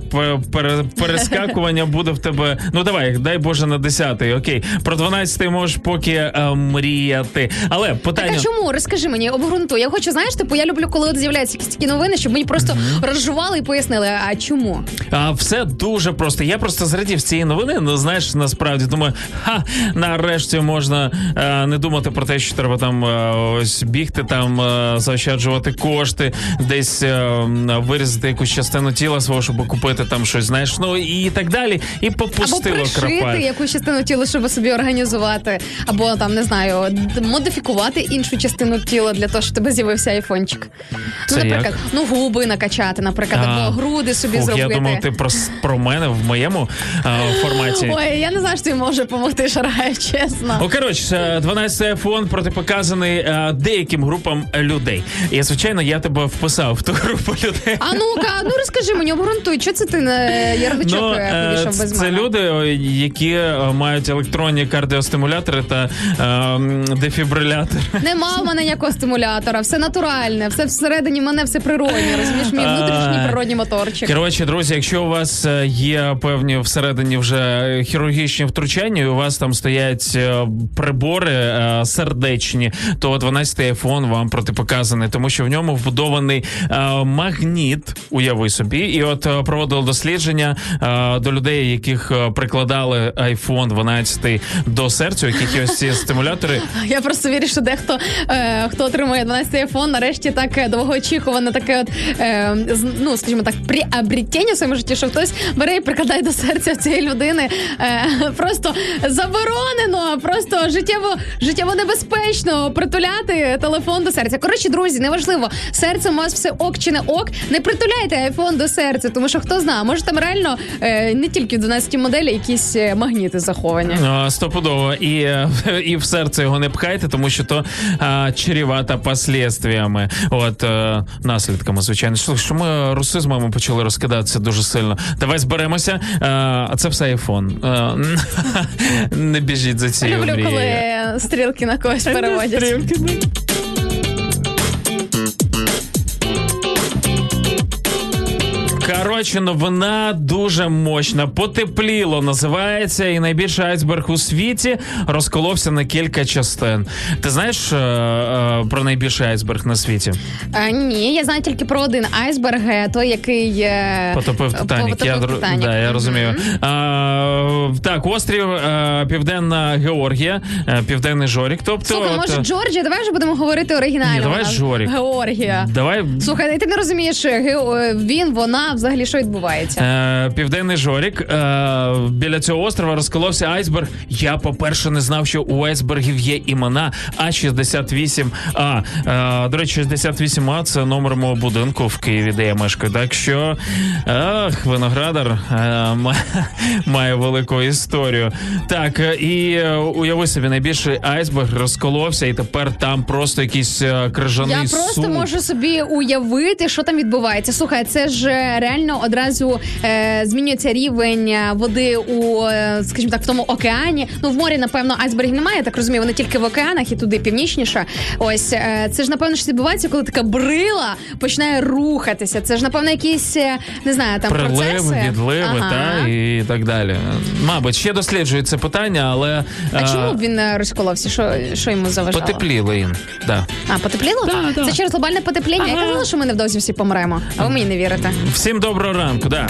пере- перескакування буде в тебе. Ну давай, дай Боже, на 10-й. Окей. Про 12-й можеш поки е, мріяти. Але Так а чому? Розкажи мені, обґрунтуй. Я хочу, знаєш, типу, я люблю, коли от з'являються якісь такі новини, щоб мені просто розжували і пояснили, а чому? А, все дуже просто. Я просто зрадів з цієї новини. Ну знаєш, насправді думаю, ха, нарешті можна е, не думати про те, що треба там е, ось бігти, там е, заощаджувати кошти, десь е, вирізати якусь частину тіла свого, щоб купити там щось, знаєш, ну і так далі. І Або попустило пришити крапаль. якусь частину тіла, щоб собі організувати, або там не знаю, модифікувати іншу частину тіла для того, щоб тебе з'явився айфончик. Це ну, наприклад, як? ну губи накачати, наприклад, А, або груди собі Фух, зробити. я думав, ти про, про мене в моєму е, форматі. Ой, я не знаю, що тобі може допомогти, <laughs> Шаргаю, чесно. Ну, коротше, е, 12 айфон протипоказаний е, деяким групам людей. І звичайно, я тебе вписав в ту групу людей. А ну-ка, ну розкажи мені, обґрунтуй, що це ти на ярличок Ну, е, е, без це мене? люди, які е, мають електронні кардіостимулятори та е, дефібрилятори. Нема в мене ніякого стимулятора, все натуральне, все всередині мене, все природнє. Розумієш, мій внутрішній А, природній моторчик. Коротше, друзі, якщо у вас е, є певні всередині вже хірургічні втручання, і у вас там стоять е, прибори е, сердечні, то 12-й iPhone вам протипоказаний, тому що в ньому вбудований е, магніт, уяви собі. І от е, проводили дослідження е, до людей, яких е, прикладали iPhone 12 до серця, у яких є ось ці стимулятори. Я просто вірю, що дехто е, хто отримує 12 айфон, нарешті так е, довгоочікуване таке, от ну скажімо так, приобретення в своєму житті, що хтось бере і прикладає до серця цієї людини. Просто заборонено, просто життєво життєво небезпечно притуляти телефон до серця. Коротше, друзі, неважливо, серцем у вас все ок чи не ок. Не притуляйте айфон до серця, тому що хто знає, може там реально е, не тільки в 12 моделі якісь е, магніти заховані. А, Стопудово. І, е, <laughs> і в серце його не пхайте, тому що то а, чревато последствиями. От е, наслідками, звичайно. Що, що ми русизмами почали розкидатися дуже сильно. Давай зберемося. А це все айфон. <laughs> Не біжіть за цією Люблю, мрією. коли стрілки на когось переводять. Стрілки, Коротше, новина дуже мощна. Потепліло називається, і найбільший айсберг у світі розколовся на кілька частин. Ти знаєш е, е, про найбільший айсберг на світі? А, ні, я знаю тільки про один айсберг, е, той, який е, Потопив Титанік. потопив я, Титанік. Да, я розумію. А, так, острів е, Південна Георгія, е, Південний Жорік. Тобто, Слухай, от, може е, Джорджія, давай вже будемо говорити оригінально. Ні, давай Жорік. Георгія. давай Слухай, ти не розумієш, е, він, вона, взагалі, що відбувається? Е, Південний Жорік. Е, біля цього острова розколовся айсберг. Я, по-перше, не знав, що у айсбергів є імена А68А. Е, до речі, 68А це номер мого будинку в Києві, де я мешкаю. Так що ах, виноградар е, має велику історію. Так, е, і е, уяви собі, найбільший айсберг розколовся, і тепер там просто якийсь крижаний Я просто суп. можу собі уявити, що там відбувається. Слухай, це ж реально одразу е, змінюється рівень е, води у, е, скажімо так, в тому океані. Ну в морі, напевно, айсбергів немає. Я так розумію, вони тільки в океанах і туди північніше. Ось е, це ж напевно що відбувається, коли така брила починає рухатися. Це ж напевно якісь е, не знаю, там Приливи, процеси. відливи, Ага. та і так далі. Мабуть, ще досліджують це питання, але А е, чому він розколовся? Що, що йому заважало? потепліло їм. Да. А, потепліло? Це через глобальне потепління. Я казала, що ми невдовзі всі помремо. А ви мені не вірите. Всім доброго ранку, да.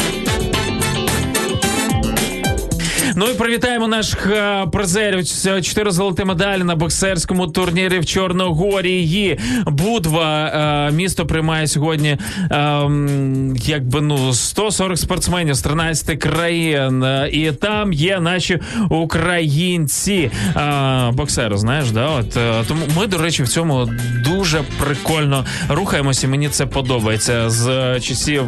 Ну і привітаємо наших е, призерів. Чотири золоті медалі на боксерському турнірі в Чорногорії. Будва е, місто приймає сьогодні е, якби ну 140 спортсменів з 13 країн. І там є наші українці. Боксери, знаєш, да? От тому ми, до речі, в цьому дуже прикольно рухаємося. Мені це подобається з часів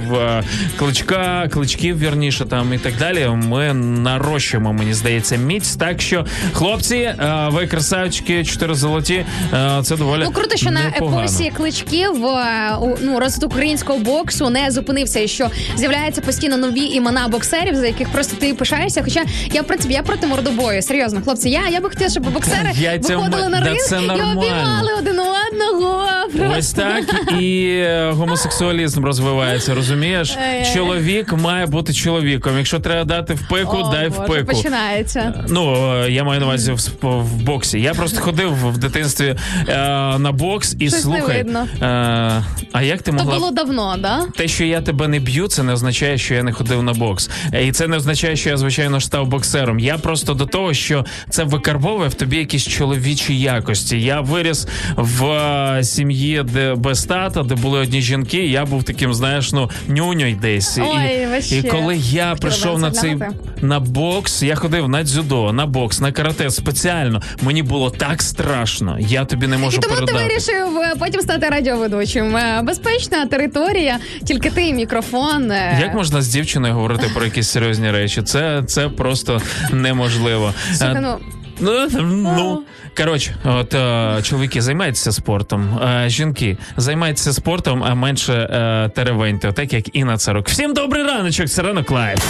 кличка, кличків, вірніше там і так далі. Ми нарощуємо, мені здається, міць. Так що, хлопці, е, ви красавчики, чотири золоті. е, Це доволі Ну круто, що на епосі кличків е, ну розвиток українського боксу не зупинився, і що з'являються постійно нові імена боксерів, за яких просто ти пишаєшся. Хоча я в принципі я проти мордобою. Серйозно, хлопці, я, я би хотіла, щоб боксери в виходили ме- на да ринг це і обіймали один одного. Просто. Ось так і е, гомосексуалізм розвивається. Розумієш, чоловік має бути чоловіком. Якщо треба дати в пику, О, дай в пику. Починається. Ну, е, я маю на увазі в, в боксі. Я просто ходив в дитинстві е, на бокс і Щось не видно. Е, а як ти То було давно, да? те, що я тебе не б'ю, це не означає, що я не ходив на бокс. Е, І це не означає, що я звичайно ж став боксером. Я просто до того, що це викарбовує в тобі якісь чоловічі якості. Я виріс в е, сім'ї, де без тата, де були одні жінки. і Я був таким, знаєш, ну нюньой десь. Ой, і, вообще. і коли я прийшов на цей на бокс, я ходив на дзюдо, на бокс, на карате спеціально. Мені було так страшно. Я тобі не можу І тому ти вирішив е, потім стати радіоведучим. Е, Безпечна територія, тільки ти і мікрофон. е. Як можна з дівчиною говорити про якісь серйозні речі? Це, це просто неможливо. Слухай, ну, Ну, ну. коротше, от е, чоловіки займаються спортом, е, жінки займаються спортом, а менше е, теревеньте, так як Інна Царук. Всім добрий раночок, це ранок right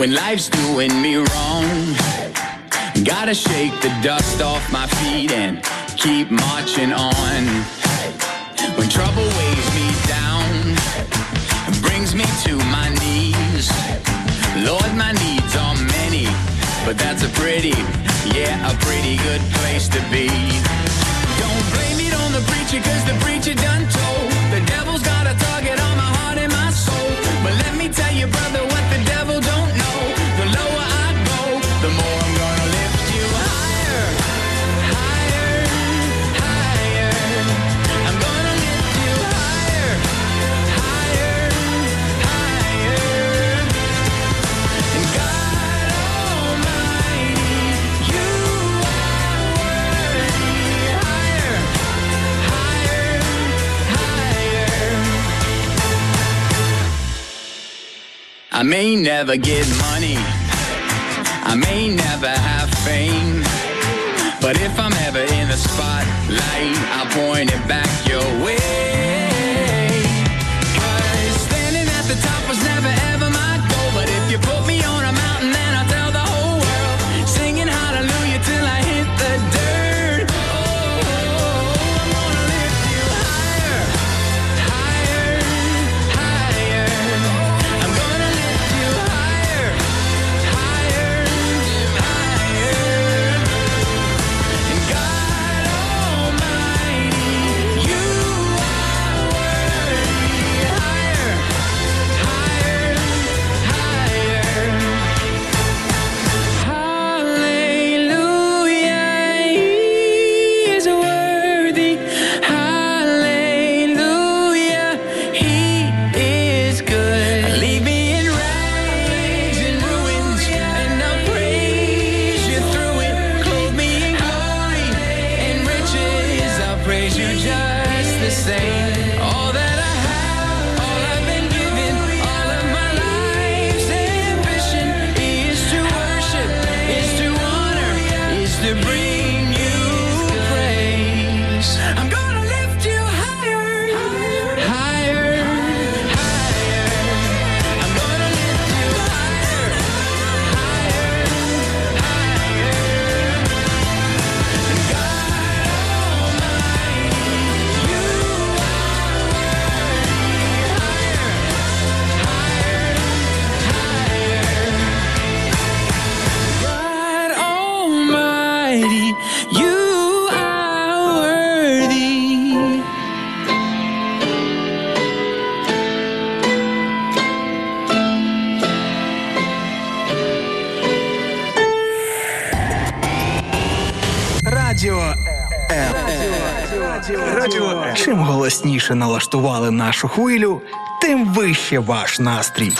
when life's doing me wrong. Gotta shake the dust off my feet and keep marching on. When trouble weighs me down and brings me to my knees, Lord, my needs are many, but that's a pretty, yeah, a pretty good place to be. Don't blame it on the preacher, cause the preacher done told. The devil's got a target on my heart and my soul. But let me tell you, brother, I may never get money, I may never have fame, but if I'm ever in the spotlight, I'll point it back your way. Голосніше нашу хвилю, тим вище ваш настрій.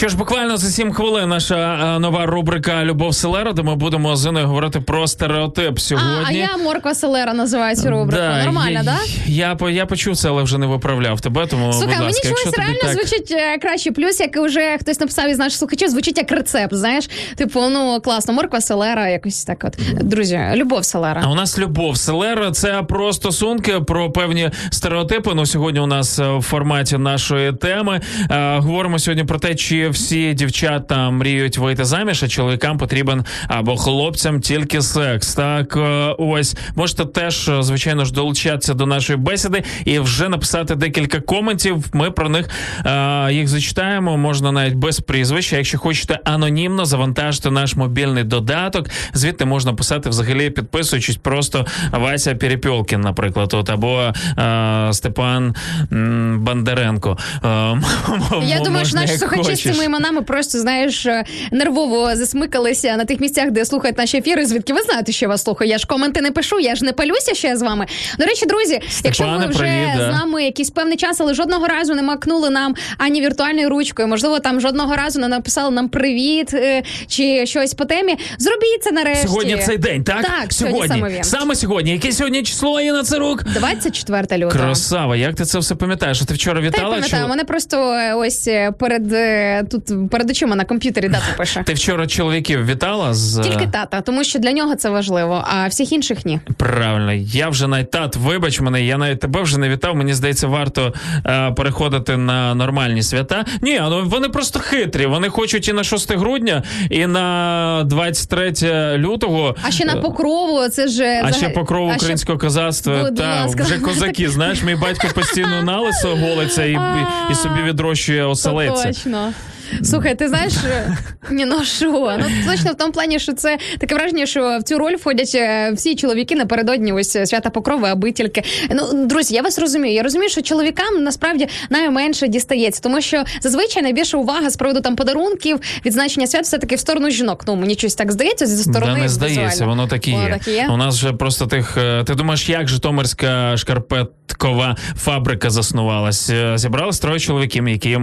Що ж, буквально за 7 хвилин наша е, нова рубрика Любов Селера, де ми будемо з Іною говорити про стереотип сьогодні. А, а я Морква Селера називаю цю рубрику. Да, Нормально, я, да? Я, по- я почув це, але вже не виправляв тебе, тому Слухай, будь мені ласка, якщо чогось реально так... звучить е, краще. Плюс, як вже хтось написав із наших слухачів, звучить як рецепт. Знаєш, типу, ну класно, морква селера, якось так. От друзі, любов селера. А у нас любов Селера це про стосунки, про певні стереотипи. Ну сьогодні у нас е, в форматі нашої теми говоримо сьогодні про те, чи всі дівчата мріють вийти заміж, а чоловікам потрібен або хлопцям тільки секс. Так е, ось можете теж е, звичайно ж долучатися до нашої бесіди і вже написати декілька коментів. Ми про них е, їх зачитаємо. Можна навіть без прізвища. Якщо хочете анонімно завантажити наш мобільний додаток, звідти можна писати взагалі, підписуючись просто Вася Перепьолкін, наприклад, от або е, Степан. Е, <laughs> Я думаю, що наші слухачі з хочеш. Цими іменами просто знаєш е, нервово засмикалися на тих місцях, де слухають наші ефіри. Звідки ви знаєте, що я вас слухаю? Я ж коменти не пишу, я ж не палюся ще з вами. До речі, друзі, якщо ви вже привіт, з нами якийсь певний час, але жодного разу не макнули нам ані віртуальною ручкою, можливо, там жодного разу не написали нам привіт е, чи щось по темі. Зробіть це нарешті. Сьогодні цей день, так? Так, сьогодні саме він. Саме сьогодні. Яке сьогодні число є на це рук? 24 лютого. Красава, як ти це все пам'ятаєш? Ти вчора Та я пам'ятаю, мене просто е, ось перед тут перед очима на комп'ютері дату пише. Ти вчора чоловіків вітала з Тільки тата, тому що для нього це важливо, а всіх інших ні. Правильно, я вже навіть тат, вибач мене, я навіть тебе вже не вітав. Мені здається, варто е, переходити на нормальні свята. Ні, ну вони просто хитрі. Вони хочуть і на 6 грудня, і на 23 лютого. А ще на Е, покрову, це ж А ще покрову а ще- українського козацтва. Та ласка. вже козаки. Знаєш, мій батько постійно на лисо голиться і, і собі відрощує оселедця. Точно. Слухай, ти знаєш, е, ні, ну що? Ну точно в тому плані, що це таке враження, що в цю роль входять е, всі чоловіки напередодні ось е, свята Покрови, аби тільки ну друзі, я вас розумію. Я розумію, що чоловікам насправді найменше дістається, тому що зазвичай найбільша увага з приводу там подарунків, відзначення свят, все таки в сторону жінок. Ну мені щось так здається зі сторони. Да не здається, візуально. воно так і Воно є. так є? У нас вже просто тих. Ти думаєш, як Житомирська шкарпеткова фабрика заснувалась? Зібрались троє чоловіків, які е,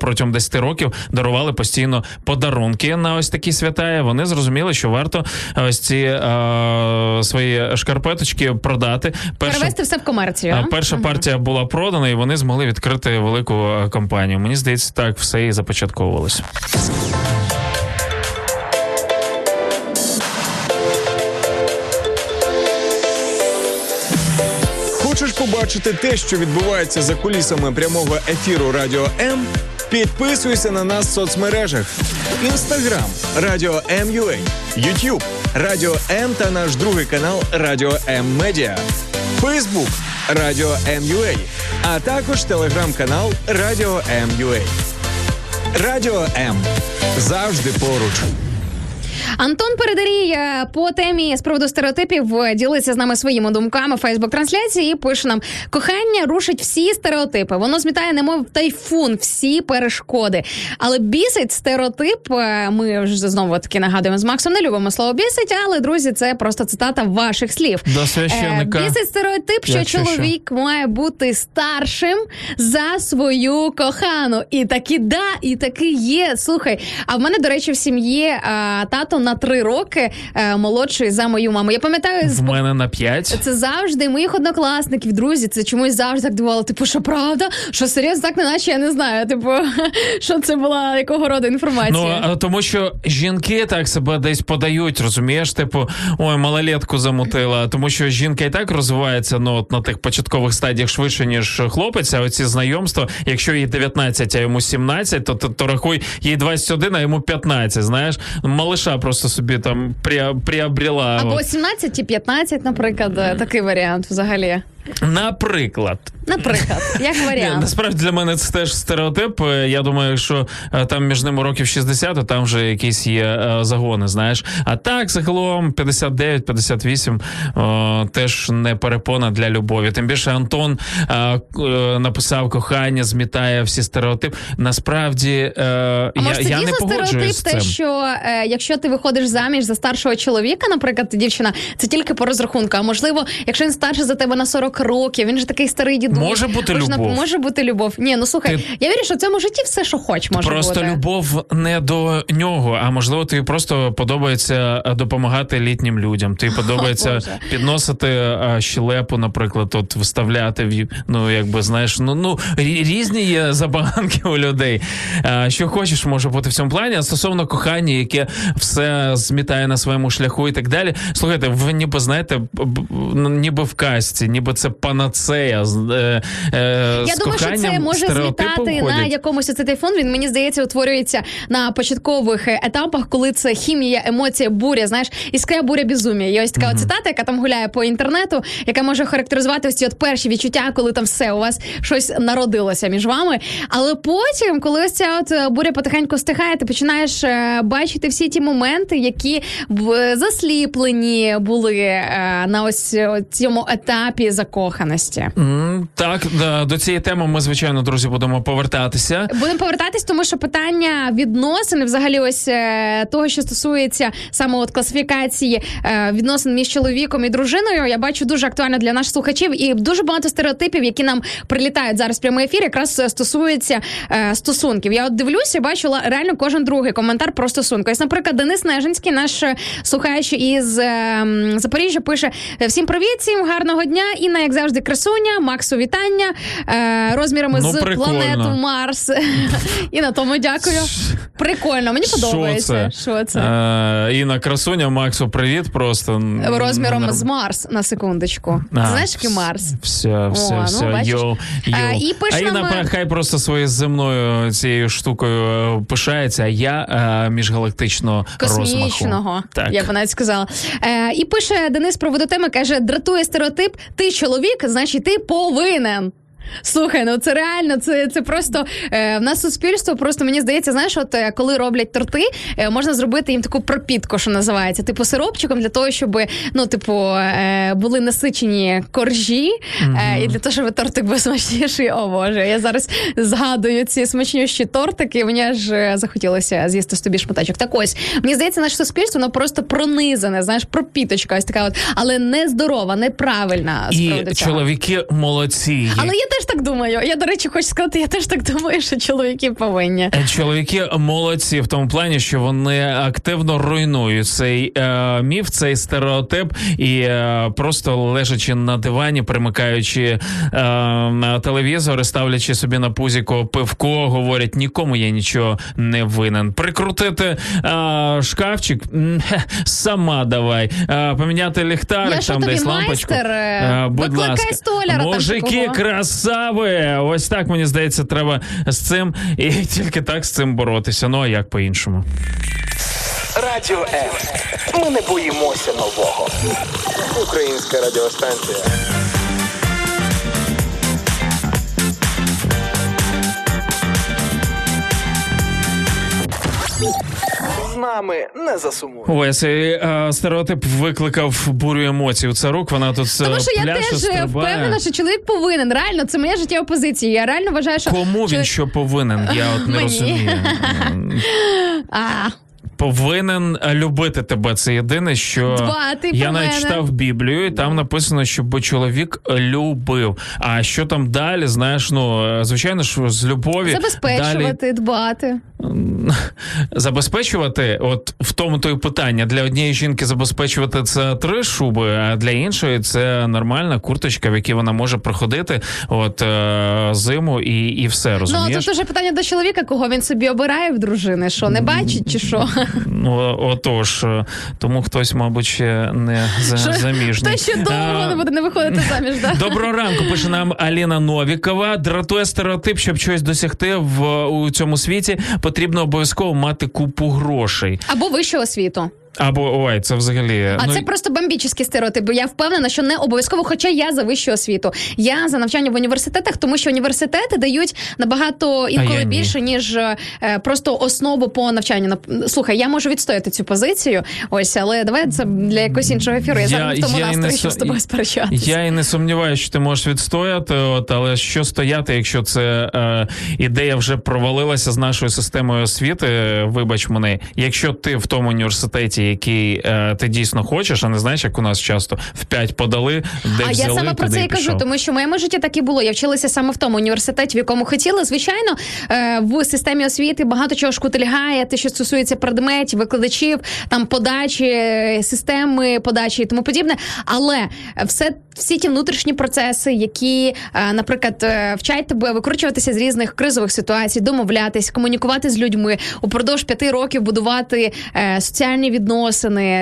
протягом 10 років дарували постійно подарунки на ось такі свята. Вони зрозуміли, що варто ось ці е, свої шкарпеточки продати. Перевести все в комерцію. а а? перша партія була продана, і вони змогли відкрити велику е, компанію. Мені здається, так все і започатковувалось. Хочеш побачити те, що відбувається за кулісами прямого ефіру Радіо М? Підписуйся на нас в соцмережах: Інстаграм Радіо М.Ю.А., Ютуб Радіо М та наш другий канал Радіо М Медіа, Фейсбук Радіо М.Ю.А., а також телеграм-канал Радіо М.Ю.А. Радіо М завжди поруч. Антон Передарій е, по темі з приводу стереотипів е, ділиться з нами своїми думками Фейсбук-трансляції і пише нам: кохання рушить всі стереотипи. Воно змітає, немов тайфун, всі перешкоди. Але бісить стереотип. е, Ми вже знову таки нагадуємо з Максом. Не любимо слово бісить, але друзі, це просто цитата ваших слів. До священника. Бісить стереотип, що що. чоловік має бути старшим за свою кохану. І таки да, і таки є. Слухай, а в мене, до речі, в сім'ї е, тато на три роки е, молодший за мою маму. Я пам'ятаю, з В мене на 5. це завжди моїх однокласників, друзі. Це чомусь завжди так дивувало. Типу, що правда? Що серйозно, так неначе я не знаю. Типу, <laughs> що це була якого роду інформація. Ну тому, що жінки так себе десь подають, розумієш? Типу, ой, малолетку замутила. Тому що жінка і так розвивається ну от на тих початкових стадіях швидше, ніж хлопець. А оці знайомства, якщо їй 19, а йому 17, то, то, то рахуй їй 21, а йому 15, Знаєш, малиша просто собі там приобрела. Або от. 17 чи 15, наприклад, е, такий варіант взагалі. Наприклад, Наприклад, як варіант. насправді для мене це теж стереотип. Я думаю, що е, там між ними років 60, то там вже якісь є е, загони, знаєш. А так, загалом 59-58 о, теж не перепона для любові. Тим більше Антон е, написав кохання, змітає всі стереотипи. Насправді А я, може я не погоджуюсь стереотип, з те, що якщо ти виходиш заміж за старшого чоловіка, наприклад, дівчина, це тільки по розрахунку. А можливо, якщо він старший за тебе на 40 років, він же такий старий дідусь. Може бути можна- любов. Може бути любов. Ні, ну слухай, Ти- я вірю, що в цьому житті все, що хоч може Просто бути. любов не до нього, а можливо, тобі просто подобається допомагати літнім людям. Тобі подобається Боже. підносити щелепу, наприклад, от вставляти в ну, якби знаєш, ну ну різні є забаганки у людей. Що хочеш, може бути в цьому плані. А стосовно кохання, яке все змітає на своєму шляху і так далі. Слухайте, ви ніби знаєте, ну, ніби в касті, ніби це панацея. з- е, е, Я з думаю, що це може злітати на якомусь оцей тайфун. Він мені здається утворюється на початкових етапах, коли це хімія, емоція, буря. Знаєш, іскра буря безумія. Є ось така от цитата, яка там гуляє по інтернету, яка може характеризувати ось ці от перші відчуття, коли там все у вас щось народилося між вами. Але потім, коли ось ця от буря потихеньку стихає, ти починаєш е, бачити всі ті моменти, які в- засліплені були е, на ось е, цьому етапі закоханості. М, Так, да, до цієї теми ми, звичайно, друзі, будемо повертатися. Будемо повертатись, тому що питання відносин, взагалі, ось е, того, що стосується саме от класифікації е, відносин між чоловіком і дружиною, я бачу дуже актуально для наших слухачів, і дуже багато стереотипів, які нам прилітають зараз в прямий ефір, якраз е, стосуються е, стосунків. Я от дивлюся, бачу реально кожен другий коментар про стосунки. Ось, наприклад, Денис Нежинський, наш слухач із е, Запоріжжя, пише: всім привіт, всім гарного дня. Інна, як завжди, красуня, Максу вітання е, розмірами Ну, з прикольно. планету Марс. І на тому дякую. Прикольно, мені подобається. Що це? Е, Інна Красуня, Максу, привіт. Просто Розміром з Марс на секундочку. А, знаєш, який Марс? Все, все, О, все. бачиш. Йоу, йоу. І пише а Інна е, хай просто своєю земною цією штукою е, пишається, а я е, міжгалактичного Космічного, розмаху. Так. я навіть сказала. Е, і пише Денис про водотеми, каже: дратує стереотип, ти чоловік, значить ти повинен. Слухай, ну це реально, це, це просто е, в нас суспільство. Просто мені здається, знаєш, от е, коли роблять торти, е, можна зробити їм таку пропітку, що називається, типу сиропчиком, для того, щоб ну, типу, е, були насичені коржі, е, і для того, щоб тортик був смачніший. О Боже, я зараз згадую ці смачніші тортики, мені аж захотілося з'їсти собі шматочок. Так ось мені здається, наше суспільство воно просто пронизане, знаєш, пропіточка, ось така, от, але нездорова, неправильна І чоловіки молодці. Але я теж так думаю. Я, до речі, хочу сказати, я теж так думаю, що чоловіки повинні. Е, Чоловіки молодці в тому плані, що вони активно руйнують цей е, міф, цей стереотип, і е, просто лежачи на дивані, примикаючи е, на телевізор, ставлячи собі на пузіко пивко, говорять: нікому я нічого не винен. Прикрутити е, шкафчик сама давай. Е, поміняти ліхтарик, Я там десь лампочку. майстер? Е, будь Викликай ласка, мужики, такого. Красави. Ось так мені здається, треба з цим і <laughs> тільки так з цим боротися. Ну а як по-іншому? Радіо М. Ми не боїмося нового. Українська радіостанція. З нами не засумує. Ось цей е, стереотип викликав бурю емоцій у царук. Вона тут е, Тому що я пляше, теж стрибає. впевнена, що чоловік повинен. Реально, це моя життєва позиція. Я реально вважаю, що Кому він чоловік- що повинен? Я от не Мені. розумію. <laughs> А, Повинен е, любити тебе. Це єдине, що Дбати я навіть мене. читав Біблію, і там написано, щоб чоловік любив. А що там далі? Знаєш, ну е, звичайно ж з любові далі забезпечувати, дбати. <laughs> забезпечувати, от в тому то й питання. Для однієї жінки забезпечувати це три шуби, а для іншої це нормальна курточка, в якій вона може проходити от е, зиму і, і все Ну, розумієш. тут уже питання до чоловіка, кого він собі обирає в дружини. Що не бачить чи що? Ну, отож, е, тому хтось, мабуть, ще не за, Що- заміжний. Хто ще довго не буде не виходити заміж? Да? Доброго ранку, пише нам Аліна Новікова. Дратує стереотип, щоб щось досягти в у цьому світі, потрібно обов'язково мати купу грошей. Або вищу освіту. Або ой, це взагалі. А ну, це просто бомбічний стереотип. бо Я впевнена, що не обов'язково, хоча я за вищу освіту. Я за навчання в університетах, тому що університети дають набагато інколи більше, ніж е, просто основу по навчанню. Слухай, я можу відстояти цю позицію. Ось, але давай це для якогось іншого ефіру. Я, зараз в тому не настрої, щоб з тобою сперечатися. Я і не сумніваюся, що ти можеш відстояти, от, але що стояти, якщо це е, ідея вже провалилася з нашою системою освіти, е, вибач мене, якщо ти в тому університеті, який е, ти дійсно хочеш, а не знаєш, як у нас часто в п'ять подали, де а взяли, я саме про це і кажу, пішов. тому що в моєму житті так і було. Я вчилася саме в тому університеті, в якому хотіла. Звичайно, е, в системі освіти багато чого шкутильгає, те, що стосується предметів, викладачів, там подачі, е, системи подачі і тому подібне. Але все всі ті внутрішні процеси, які, е, наприклад, е, вчать тебе викручуватися з різних кризових ситуацій, домовлятись, комунікувати з людьми упродовж п'яти років будувати соціальні відносини,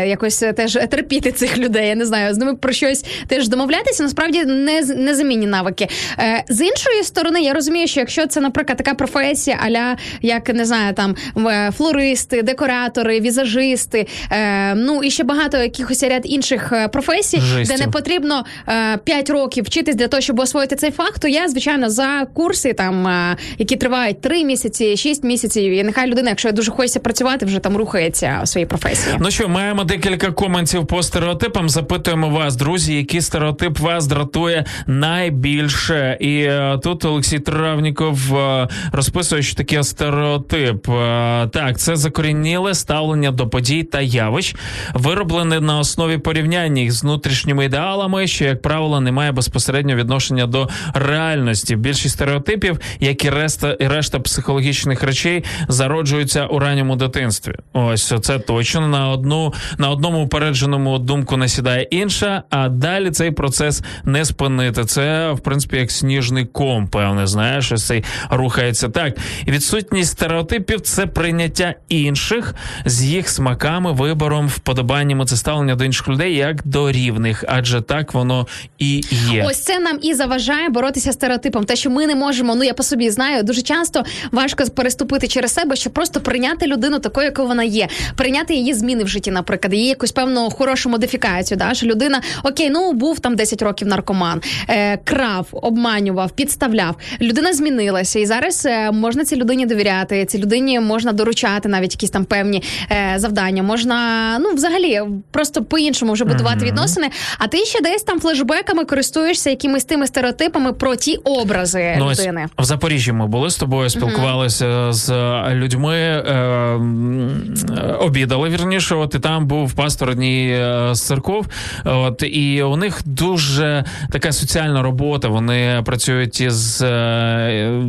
якось е, теж терпіти цих людей. Я не знаю, з ними про щось теж домовлятися. Насправді не незамінні навики. Е, з іншої сторони, я розумію, що якщо це, наприклад, така професія, аля як не знаю, там е, флористи, декоратори, візажисти, е, ну і ще багато якихось ряд інших е, професій, Жестів. де не потрібно е, 5 років вчитись для того, щоб освоїти цей фах, то я звичайно за курси, там е, які тривають 3 місяці, 6 місяців. І нехай людина, якщо дуже хочеться працювати, вже там рухається у своїй професії. Ну що, маємо декілька коментів по стереотипам. Запитуємо вас, друзі, який стереотип вас дратує найбільше. І е, тут Олексій Травніков е, розписує, що таке стереотип. Е, так, це закорініле ставлення до подій та явищ, вироблене на основі порівняння їх з внутрішніми ідеалами, що, як правило, не має безпосереднього відношення до реальності. Більшість стереотипів, як і решта, і решта психологічних речей, зароджуються у ранньому дитинстві. Ось це точно на одну на одному упередженому думку насідає інша, а далі цей процес не спинити. Це в принципі як сніжний ком, певне, знаєш, ось цей рухається так. Відсутність стереотипів це прийняття інших з їх смаками, вибором, вподобаннями. Це ставлення до інших людей як до рівних, адже так воно і є. Ось це нам і заважає боротися з стереотипом. Те, що ми не можемо, ну я по собі знаю, дуже часто важко переступити через себе, щоб просто прийняти людину такою, якою вона є, прийняти її зміни в житті, наприклад, її якусь певну хорошу модифікацію. Да? Що людина, окей, ну був там 10 років наркоман, е, крав, обманював, підставляв. Людина змінилася, і зараз е, можна цій людині довіряти. Цій людині можна доручати навіть якісь там певні е, завдання. Можна, ну взагалі, просто по-іншому вже будувати Мгм. відносини. А ти ще десь там флешбеками користуєшся якимись тими стереотипами про ті образи Ну, людини. в Запоріжжі ми були з тобою, спілкувалися з людьми, е, е, обідали вірніше. От і там був пастор однієї е, з церков. От і у них дуже така соціальна робота. Вони працюють із е,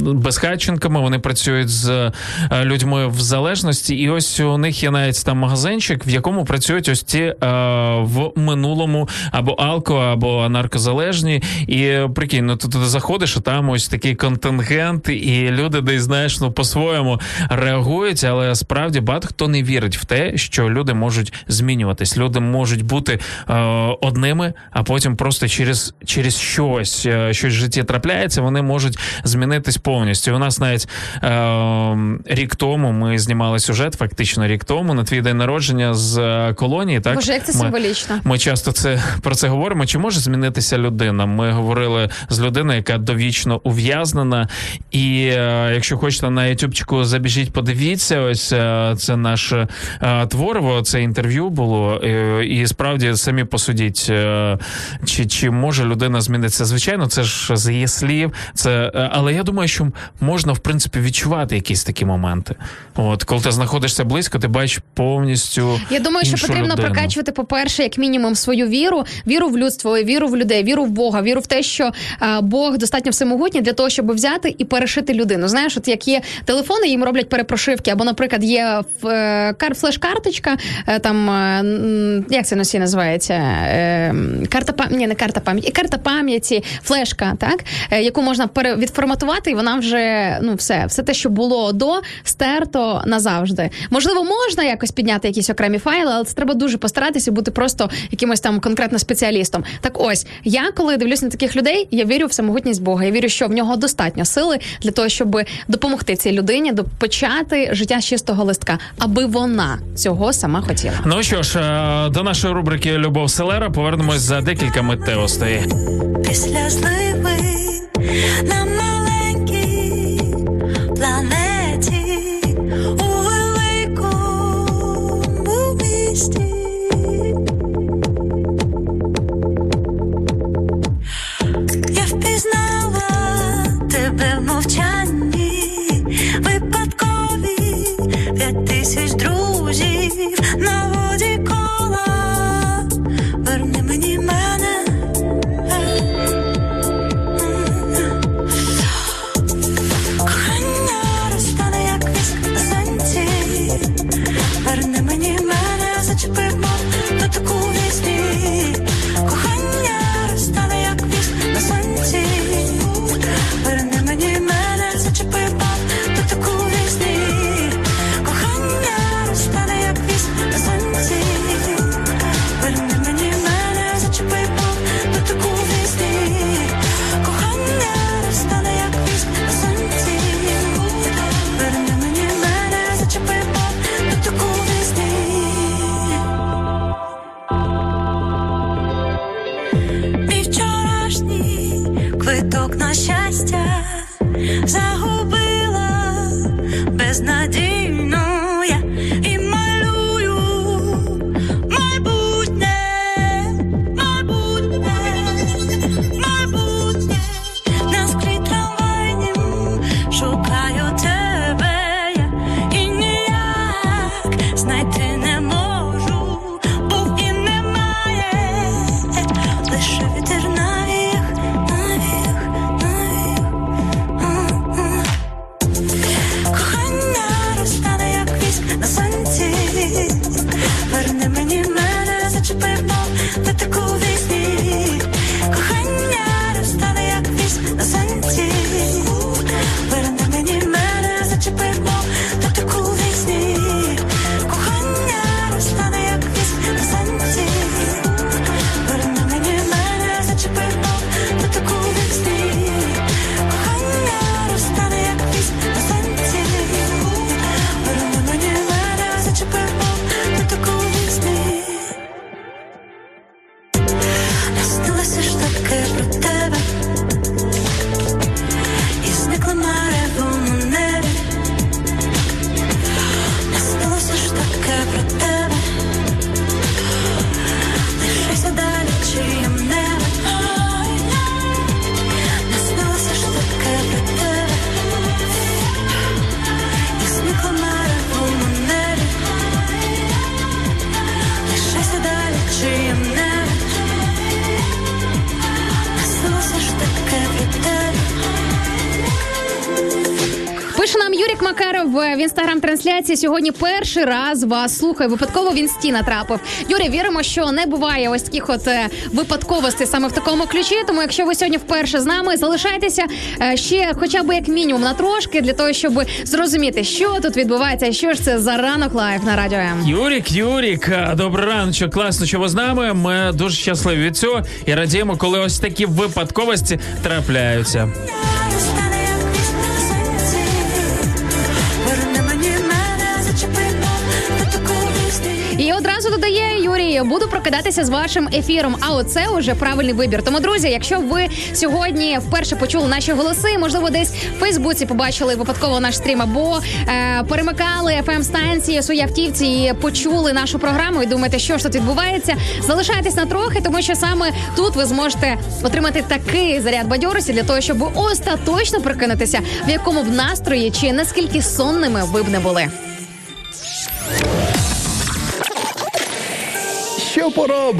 безхатченками, вони працюють з е, людьми в залежності. І ось у них є навіть там магазинчик, в якому працюють ось ті в минулому або алко, або наркозалежні. І прикинь, ну ти туди заходиш, а там ось такий контингент, і люди десь знаєш, ну по-своєму реагують, але справді багато хто не вірить в те, що люди можуть змінюватись. Люди можуть бути е, одними, а потім просто через, через щось, е, щось в житті трапляється, вони можуть змінитись повністю. У нас навіть е, рік тому ми знімали сюжет, фактично рік тому, на твій день народження з е, колонії. Так Боже, як це Ми- символічно. ми часто це про це говоримо. Чи може змінитися людина? Ми говорили з людиною, яка довічно ув'язнена. І е, якщо хочете на ютубчику, забіжіть, подивіться. Ось е, це наш е, твориво, це інтерв'ю було. Е, і справді самі посудіть, е, чи, чи може людина змінитися. Звичайно, це ж з її слів. Це, е, але я думаю, що можна в принципі відчувати якісь такі моменти. От коли ти знаходишся близько, ти бачиш повністю. Я думаю, що потрібно людину. прокачувати, по-перше, як мінімум, свою віру, віру в людство, віру в людей, віру в Бога, віру в те, що Бог достатньо всемогутній для того, щоб взяти і перешити людину. Знаєш, от як є телефони, їм роблять перепрошивки, або, наприклад, є е, кар, флеш-карточка, е, там е, як це носі називається? Е, карта пам... Ні, не карта пам'яті, карта пам'яті, флешка, так яку можна пере... відформатувати, і вона вже ну все, все те, що було до, стерто назавжди. Можливо, можна якось підняти якісь окремі файли, але це треба дуже постаратися бути просто якимось там конкретно спеціалістом. Так ось я, коли дивлюсь на таких людей, я вірю в самогутність Бога. Я вірю, що в нього достатньо сили для того, щоб допомогти цій людині до- почати життя з чистого листка, аби вона цього. Цього сама хотіла. Ну що ж, е, до нашої рубрики Любов Селера повернемось за декілька миттєвостей. Після зливи на маленькій планеті у великому місті. Я впізнала тебе в мовчанні, випадкові п'ять тисяч друзів fugir. Não vou інстаграм-трансляції. Сьогодні перший раз вас слухає. Випадково в інсті натрапив. Юрій, віримо, що не буває ось таких от е, випадковостей саме в такому ключі. Тому, якщо ви сьогодні вперше з нами, залишайтеся е, ще, хоча б як мінімум, на трошки для того, щоб зрозуміти, що тут відбувається, що ж це за ранок live на радіо. Юрік, Юрік, а, добрий раночок, класно, що ви з нами. Ми дуже щасливі від цього і радіємо, коли ось такі випадковості трапляються. Буду з вашим ефіром. А оце уже правильний вибір. Тому, друзі, якщо ви сьогодні вперше почули наші голоси, можливо, десь в Фейсбуці побачили випадково наш стрім, або е, перемикали fm станції свої автівці і почули нашу програму і думаєте, що ж тут відбувається. Залишайтесь на трохи, тому що саме тут ви зможете отримати такий заряд бадьорості для того, щоб остаточно прокинутися, в якому б настрої чи наскільки сонними ви б не були.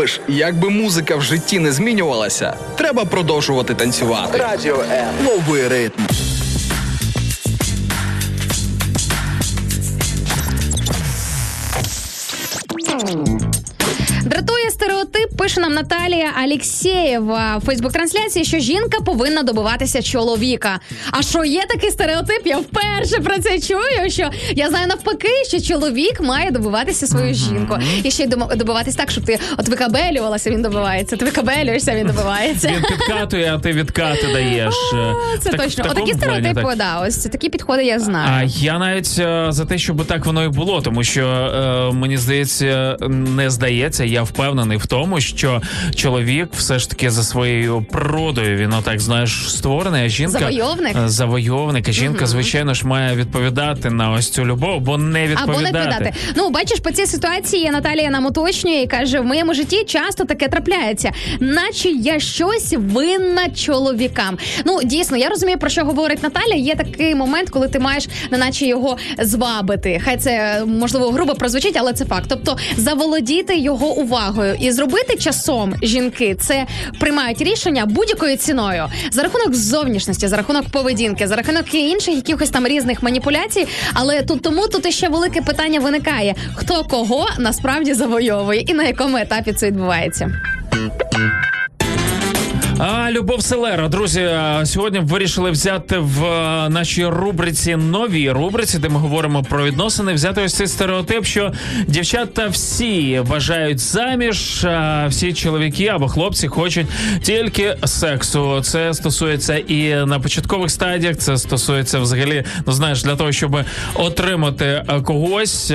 Що? Якби музика в житті не змінювалася, треба продовжувати танцювати. Радіо М. новий ритм. Пише нам Наталія Алєксєєва в Фейсбук-трансляції, що жінка повинна добиватися чоловіка. А що є такий стереотип? Я вперше про це чую. Що я знаю навпаки, що чоловік має добиватися свою жінку. І ще й добиватись так, щоб ти от викабелювалася, він добивається. Ти викабелюєшся, він добивається. Він підкатує, а ти відкати даєш. Е, Це так- точно. Отакі стереотипи, так. да, ось такі підходи я знаю. А я навіть е, за те, щоб так воно і було, тому що е, мені здається, не здається, я впевнений в тому, що чоловік все ж таки за своєю природою він отак знаєш створений, а жінка Завойовник? Е, завойовник. А жінка, звичайно ж, має відповідати на ось цю любов, бо не відповідати. Або не відповідати. Ну, бачиш, по цій ситуації Наталія нам уточнює і каже: в моєму житті часто таке трапляється, наче я щось винна чоловікам. Ну, дійсно, я розумію, про що говорить Наталя. Є такий момент, коли ти маєш неначе його звабити. Хай це можливо грубо прозвучить, але це факт. Тобто заволодіти його увагою і зробити часом жінки це приймають рішення будь-якою ціною за рахунок зовнішності, за рахунок поведінки, за рахунок інших якихось там різних маніпуляцій. Але тут тому тут іще велике питання виникає: хто кого насправді завойовує і на якому етапі це відбувається. А Любов Селера, друзі, сьогодні вирішили взяти в нашій рубриці новій рубриці, де ми говоримо про відносини. Взяти ось цей стереотип, що дівчата всі бажають заміж, а всі чоловіки або хлопці хочуть тільки сексу. Це стосується і на початкових стадіях. Це стосується взагалі, ну знаєш, для того, щоб отримати когось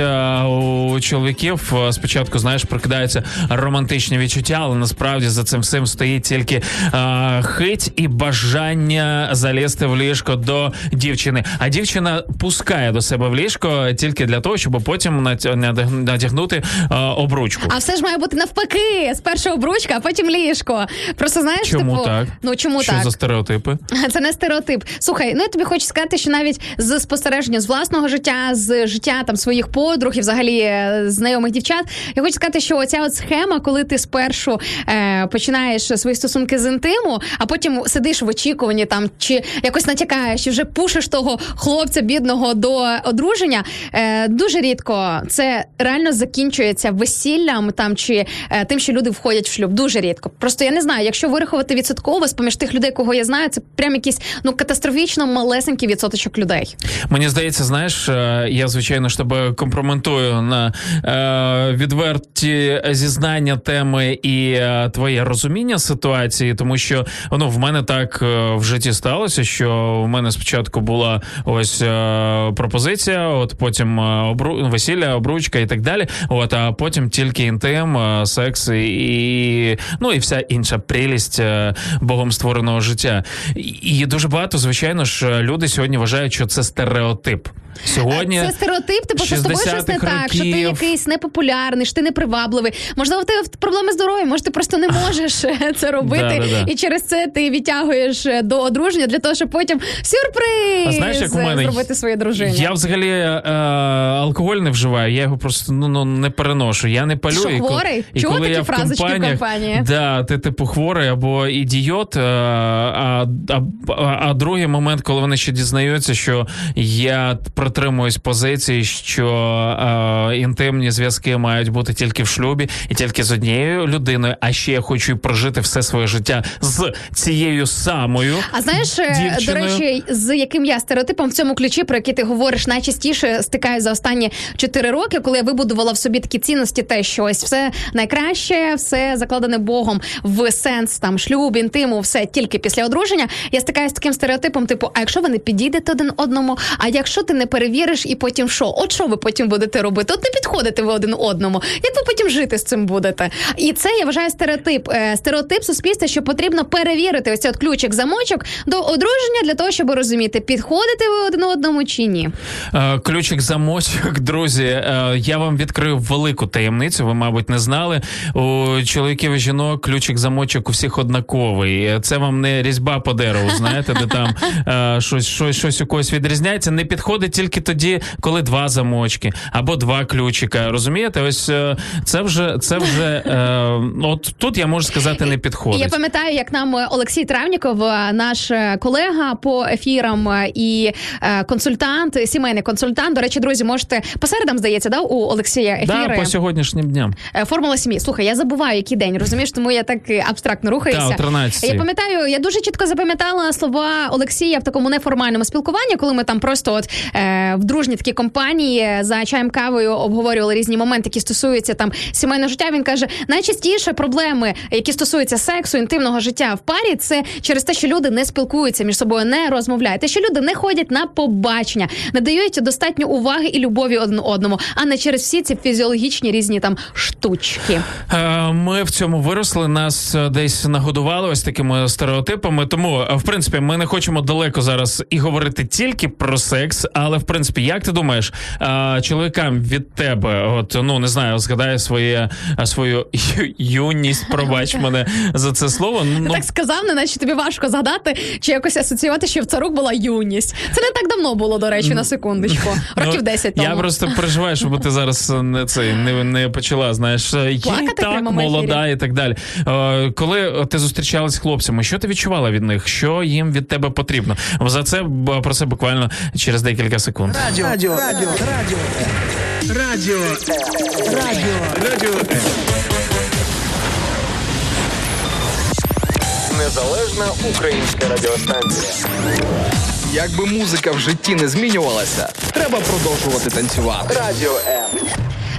у чоловіків спочатку, знаєш, прокидаються романтичні відчуття, але насправді за цим всім стоїть тільки а, хить і бажання залізти в ліжко до дівчини. А дівчина пускає до себе в ліжко тільки для того, щоб потім надягнути а, обручку. А все ж має бути навпаки: спершу обручка, а потім ліжко. Просто знаєш, Чому типу, так? ну чому Що так? за стереотипи? <laughs> Це не стереотип. Слухай, ну я тобі хочу сказати, що навіть з спостереження з власного життя, з життя там своїх подруг і взагалі е, знайомих дівчат, я хочу сказати, що оця от схема, коли ти спершу е, починаєш свої стосунки з інтиму, а потім сидиш в очікуванні там чи якось натякаєш, і вже пушиш того хлопця бідного до одруження. Е, дуже рідко це реально закінчується весіллям там чи е, тим, що люди входять в шлюб. Дуже рідко. Просто я не знаю, якщо вирахувати відсотково з поміж тих людей, кого я знаю, це прям якийсь ну катастрофічно малесенький відсоточок людей. Мені здається, знаєш, е, я звичайно ж тебе компрометую на е, відверті зізнання теми і е, твоє розуміння ситуації, тому що ну в мене так е, в житті сталося, що в мене спочатку була ось е, пропозиція, от потім е, обру... весілля, обручка і так далі. От а потім тільки інтим, секс і- ну і вся інша прелість богом створеного життя. І дуже багато, звичайно ж, люди сьогодні вважають, що це стереотип. Сьогодні Це стереотип, типу, що з тобою щось не 60-х так, що ти якийсь непопулярний, що ти непривабливий. Можливо, в тебе проблеми з здоров'ям, може, ти просто не можеш е, <laughs> це робити, Да-да-да. і через це ти відтягуєш е, до одруження для того, щоб потім сюрприз А знаєш, як у мене зробити своїй дружині. Я взагалі е, алкоголь не вживаю, я його просто ну, ну не переношу. Я не палю. Що, і, хворий? і Чула коли такі я фразочки в компанії? Да, ти типу хворий або ідіот. е, А, а, а, а другий момент, коли вони ще дізнаються, що я притримуюсь позиції, що е, інтимні зв'язки мають бути тільки в шлюбі і тільки з однією людиною. А ще я хочу і прожити все своє життя з цією самою. А знаєш, е, до речі, з яким я стереотипом в цьому ключі, про який ти говориш, найчастіше стикаю за останні 4 роки, коли я вибудувала в собі такі цінності, те, що ось все найкраще, все закладене Богом в сенс там шлюб, інтиму, все тільки після одруження. Я стикаюся з таким стереотипом, типу, а якщо ви не підійдете один одному, а якщо ти не перевіриш і потім що? От що ви потім будете робити? От не підходите ви один одному. Як ви потім жити з цим будете? І це я вважаю стереотип. Е, Стереотип суспільства, що потрібно перевірити ось цей от ключик замочок до одруження для того, щоб розуміти, підходите ви один одному чи ні. Е, Ключик замочок, друзі. е, Я вам відкрив велику таємницю. Ви, мабуть, не знали. У чоловіків і жінок ключик замочок у всіх однаковий. Це вам не різьба по дереву, знаєте, де там щось, щось, щось у когось відрізняється. Не підходить тільки тоді, коли два замочки або два ключика. Розумієте? Ось е, це вже це вже е, от тут я можу сказати не підходить. я пам'ятаю, як нам Олексій Травніков, е, наш е, колега по ефірам і консультант, сімейний консультант. До речі, друзі, можете по середам здається, да, у Олексія ефіри. Да, по сьогоднішнім дням. Формула сім'ї. Слухай, я забуваю, який день, розумієш, тому я так абстрактно рухаюся. Та, о 13-й. Я пам'ятаю, я дуже чітко запам'ятала слова Олексія в такому неформальному спілкуванні, коли ми там просто от е, в дружній такій компанії за чаєм кавою обговорювали різні моменти, які стосуються там сімейного життя. Він каже, найчастіше проблеми, які стосуються сексу, інтимного життя в парі, це через те, що люди не спілкуються між собою, не розмовляють, те, що люди не ходять на побачення, не дають достатньо уваги і любові один одному, а не через всі ці фізіологічні різні там штучки. Е, Ми в цьому виросли, нас е, десь нагодували ось такими стереотипами. Тому, е, в принципі, ми не хочемо далеко зараз і говорити тільки про секс. Але в принципі, як ти думаєш, чоловікам від тебе, от ну не знаю, згадає своє свою ю- юність, пробач <laughs> мене за це слово. Ну так сказав, не наче тобі важко згадати чи якось асоціювати, що в царук була юність. Це не так давно було, до речі, на секундочку. Років Ну, 10 тому. Я просто переживаю, щоб ти зараз не цей не, не почала. Знаєш, їй так молода і так далі. Е, коли ти зустрічалась з хлопцями, що ти відчувала від них? Що їм від тебе потрібно? За це про це буквально через декілька секунд. Радіо, радіо, радіо, радіо, радіо, радіо, радіо. Незалежна українська радіостанція. Якби музика в житті не змінювалася, треба продовжувати танцювати. Радіо М.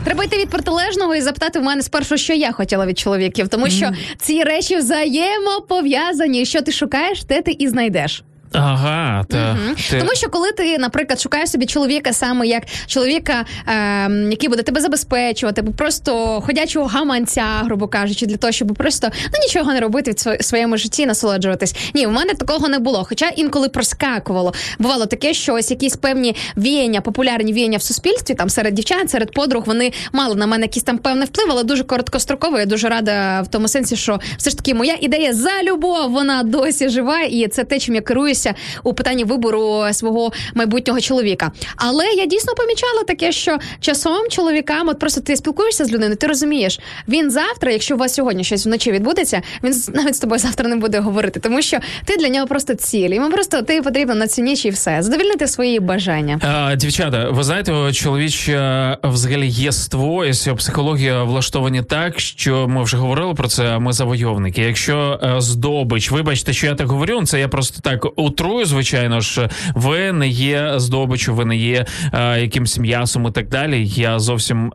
Треба йти від протилежного і запитати в мене спершу, що я хотіла від чоловіків, тому що ці речі взаємопов'язані. Що ти шукаєш, те ти і знайдеш. Ага, та Мгм. ти... Тому що коли ти, наприклад, шукаєш собі чоловіка саме як чоловіка, е, який буде тебе забезпечувати, або просто ходячого гаманця, грубо кажучи, для того, щоб просто ну нічого не робити в сво- своєму житті, і насолоджуватись. Ні, в мене такого не було. Хоча інколи проскакувало. Бувало таке, що ось якісь певні віяння, популярні віяння в суспільстві, там серед дівчат, серед подруг, вони мали на мене якийсь там певний вплив, але дуже короткостроково. Я дуже рада в тому сенсі, що все ж таки моя ідея за любов, вона досі жива, і це те, чим я керуюся у питанні вибору свого майбутнього чоловіка. Але я дійсно помічала таке, що часом чоловікам, от просто ти спілкуєшся з людиною, ти розумієш, він завтра, якщо у вас сьогодні щось вночі відбудеться, він навіть з тобою завтра не буде говорити, тому що ти для нього просто ціль. Йому просто ти потрібно на цю ніч і все, задовільнити свої бажання. А, дівчата, ви знаєте, чоловіче взагалі єство, ось психологія влаштовані так, що ми вже говорили про це. Ми завойовники. Якщо е, здобич, вибачте, що я так говорю, це я просто так утрую. Звичайно ж, ви не є здобичю, ви не є е, якимсь м'ясом і так далі. Я зовсім е,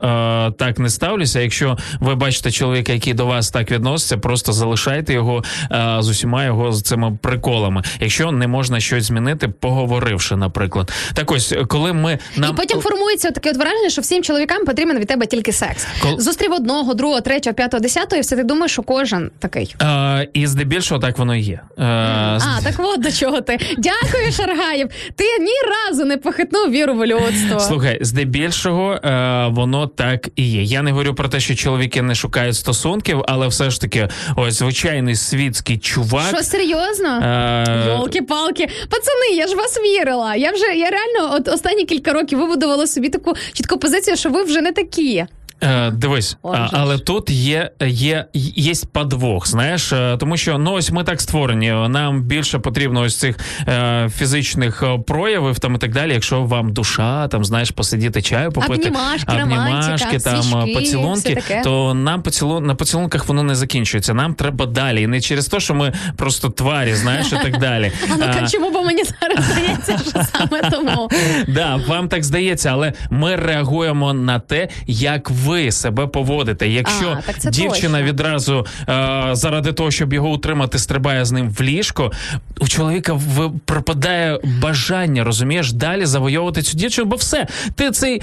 так не ставлюся. Якщо ви бачите чоловіка, який до вас так відноситься, просто залишайте його е, з усіма його з цими приколами. Якщо не можна щось змінити, поговоривши, наприклад. Так ось, коли ми нам І потім формується таке от враження, що всім чоловікам потрібен від тебе тільки секс. Кол- Зустрів одного, другого, третього, п'ятого, десятого, і все ти думаєш, що кожен такий. Е, і здебільшого так воно і є. Е, А, так от до чого ти. Дякую, Шаргаєв. Ти ні разу не похитнув віру в людство. Слухай, здебільшого е, воно так і є. Я не говорю про те, що чоловіки не шукають стосунків, але все ж таки, ось звичайний світський чувак. Що серйозно? Е, Йолки-палки, пацани, я ж вас вірила. Я вже я реально от останні кілька років вибудувала собі таку чітку позицію, що ви вже не такі. Е, дивись, Отже але тут є, є, є подвох, знаєш, е, тому що ну ось ми так створені. Нам більше потрібно ось цих е, фізичних е, проявів там і так далі. Якщо вам душа, там знаєш, посидіти чаю попити, Обнімашки, романтика, там свічки, поцілунки, то нам поцілун на поцілунках воно не закінчується. Нам треба далі. І не через те, що ми просто тварі, знаєш, і так далі. <laughs> А ну-ка, чому бо мені зараз здається, що саме тому. <laughs> Да, вам так здається, але ми реагуємо на те, як ви себе поводите. Якщо А, так дівчина точно. відразу е, заради того, щоб його утримати, стрибає з ним в ліжко, у чоловіка пропадає бажання, розумієш, далі завойовувати цю дівчину, бо все, ти цей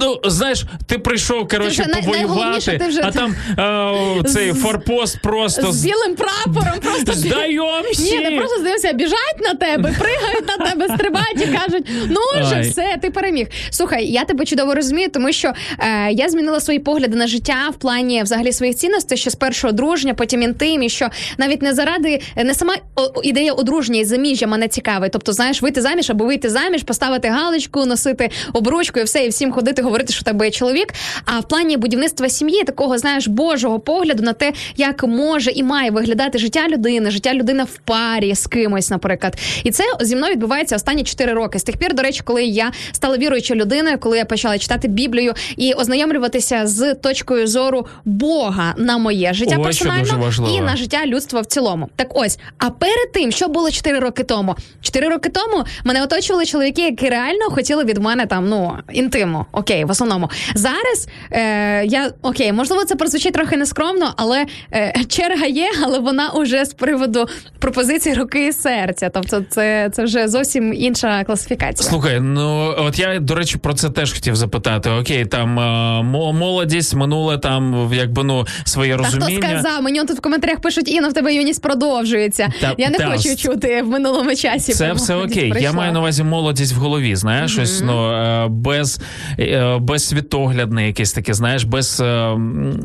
ну знаєш, ти прийшов коротше вже повоювати, ти вже- а там е, цей З- форпост просто З білим прапором просто Здаємося! Ні, не просто здаюся, біжать на тебе, пригають на тебе, стрибають і кажуть: ну вже все, ти переміг. Слухай, я тебе чудово розумію, тому що е, я змінила змінила свої погляди на життя в плані взагалі своїх цінностей, що спершу одруження, потім інтим, і що навіть не заради не сама ідея одруження і заміжжя мене цікавить. Тобто, знаєш, вийти заміж або вийти заміж, поставити галочку, носити обручку і все, і всім ходити, говорити, що тебе є чоловік. А в плані будівництва сім'ї, такого знаєш, божого погляду на те, як може і має виглядати життя людини, життя людини в парі з кимось, наприклад. І це зі мною відбувається останні 4 роки. З тих пір, до речі, коли я стала віруючою людиною, коли я почала читати Біблію і ознайомлюватися з точкою зору Бога на моє життя Ось персонально і на життя людства в цілому. Так ось, а перед тим, що було 4 роки тому? 4 роки тому мене оточували чоловіки, які реально хотіли від мене там ну інтиму. Окей, в основному зараз е, я окей, можливо, це прозвучить трохи нескромно, але е, черга є, але вона уже з приводу пропозиції руки і серця. Тобто, це, це вже зовсім інша класифікація. Слухай, ну от я до речі про це теж хотів запитати. Окей, там е, мо- молодість, минуле там якби ну своє Та хто сказав? Мені тут в коментарях пишуть, Інна, в тебе юність продовжується. Та- я не та, хочу чути в минулому часі. Це все окей. Я маю на увазі молодість в голові. Знаєш, щось ну е, без, е, без світоглядне, якесь таке, знаєш, без е,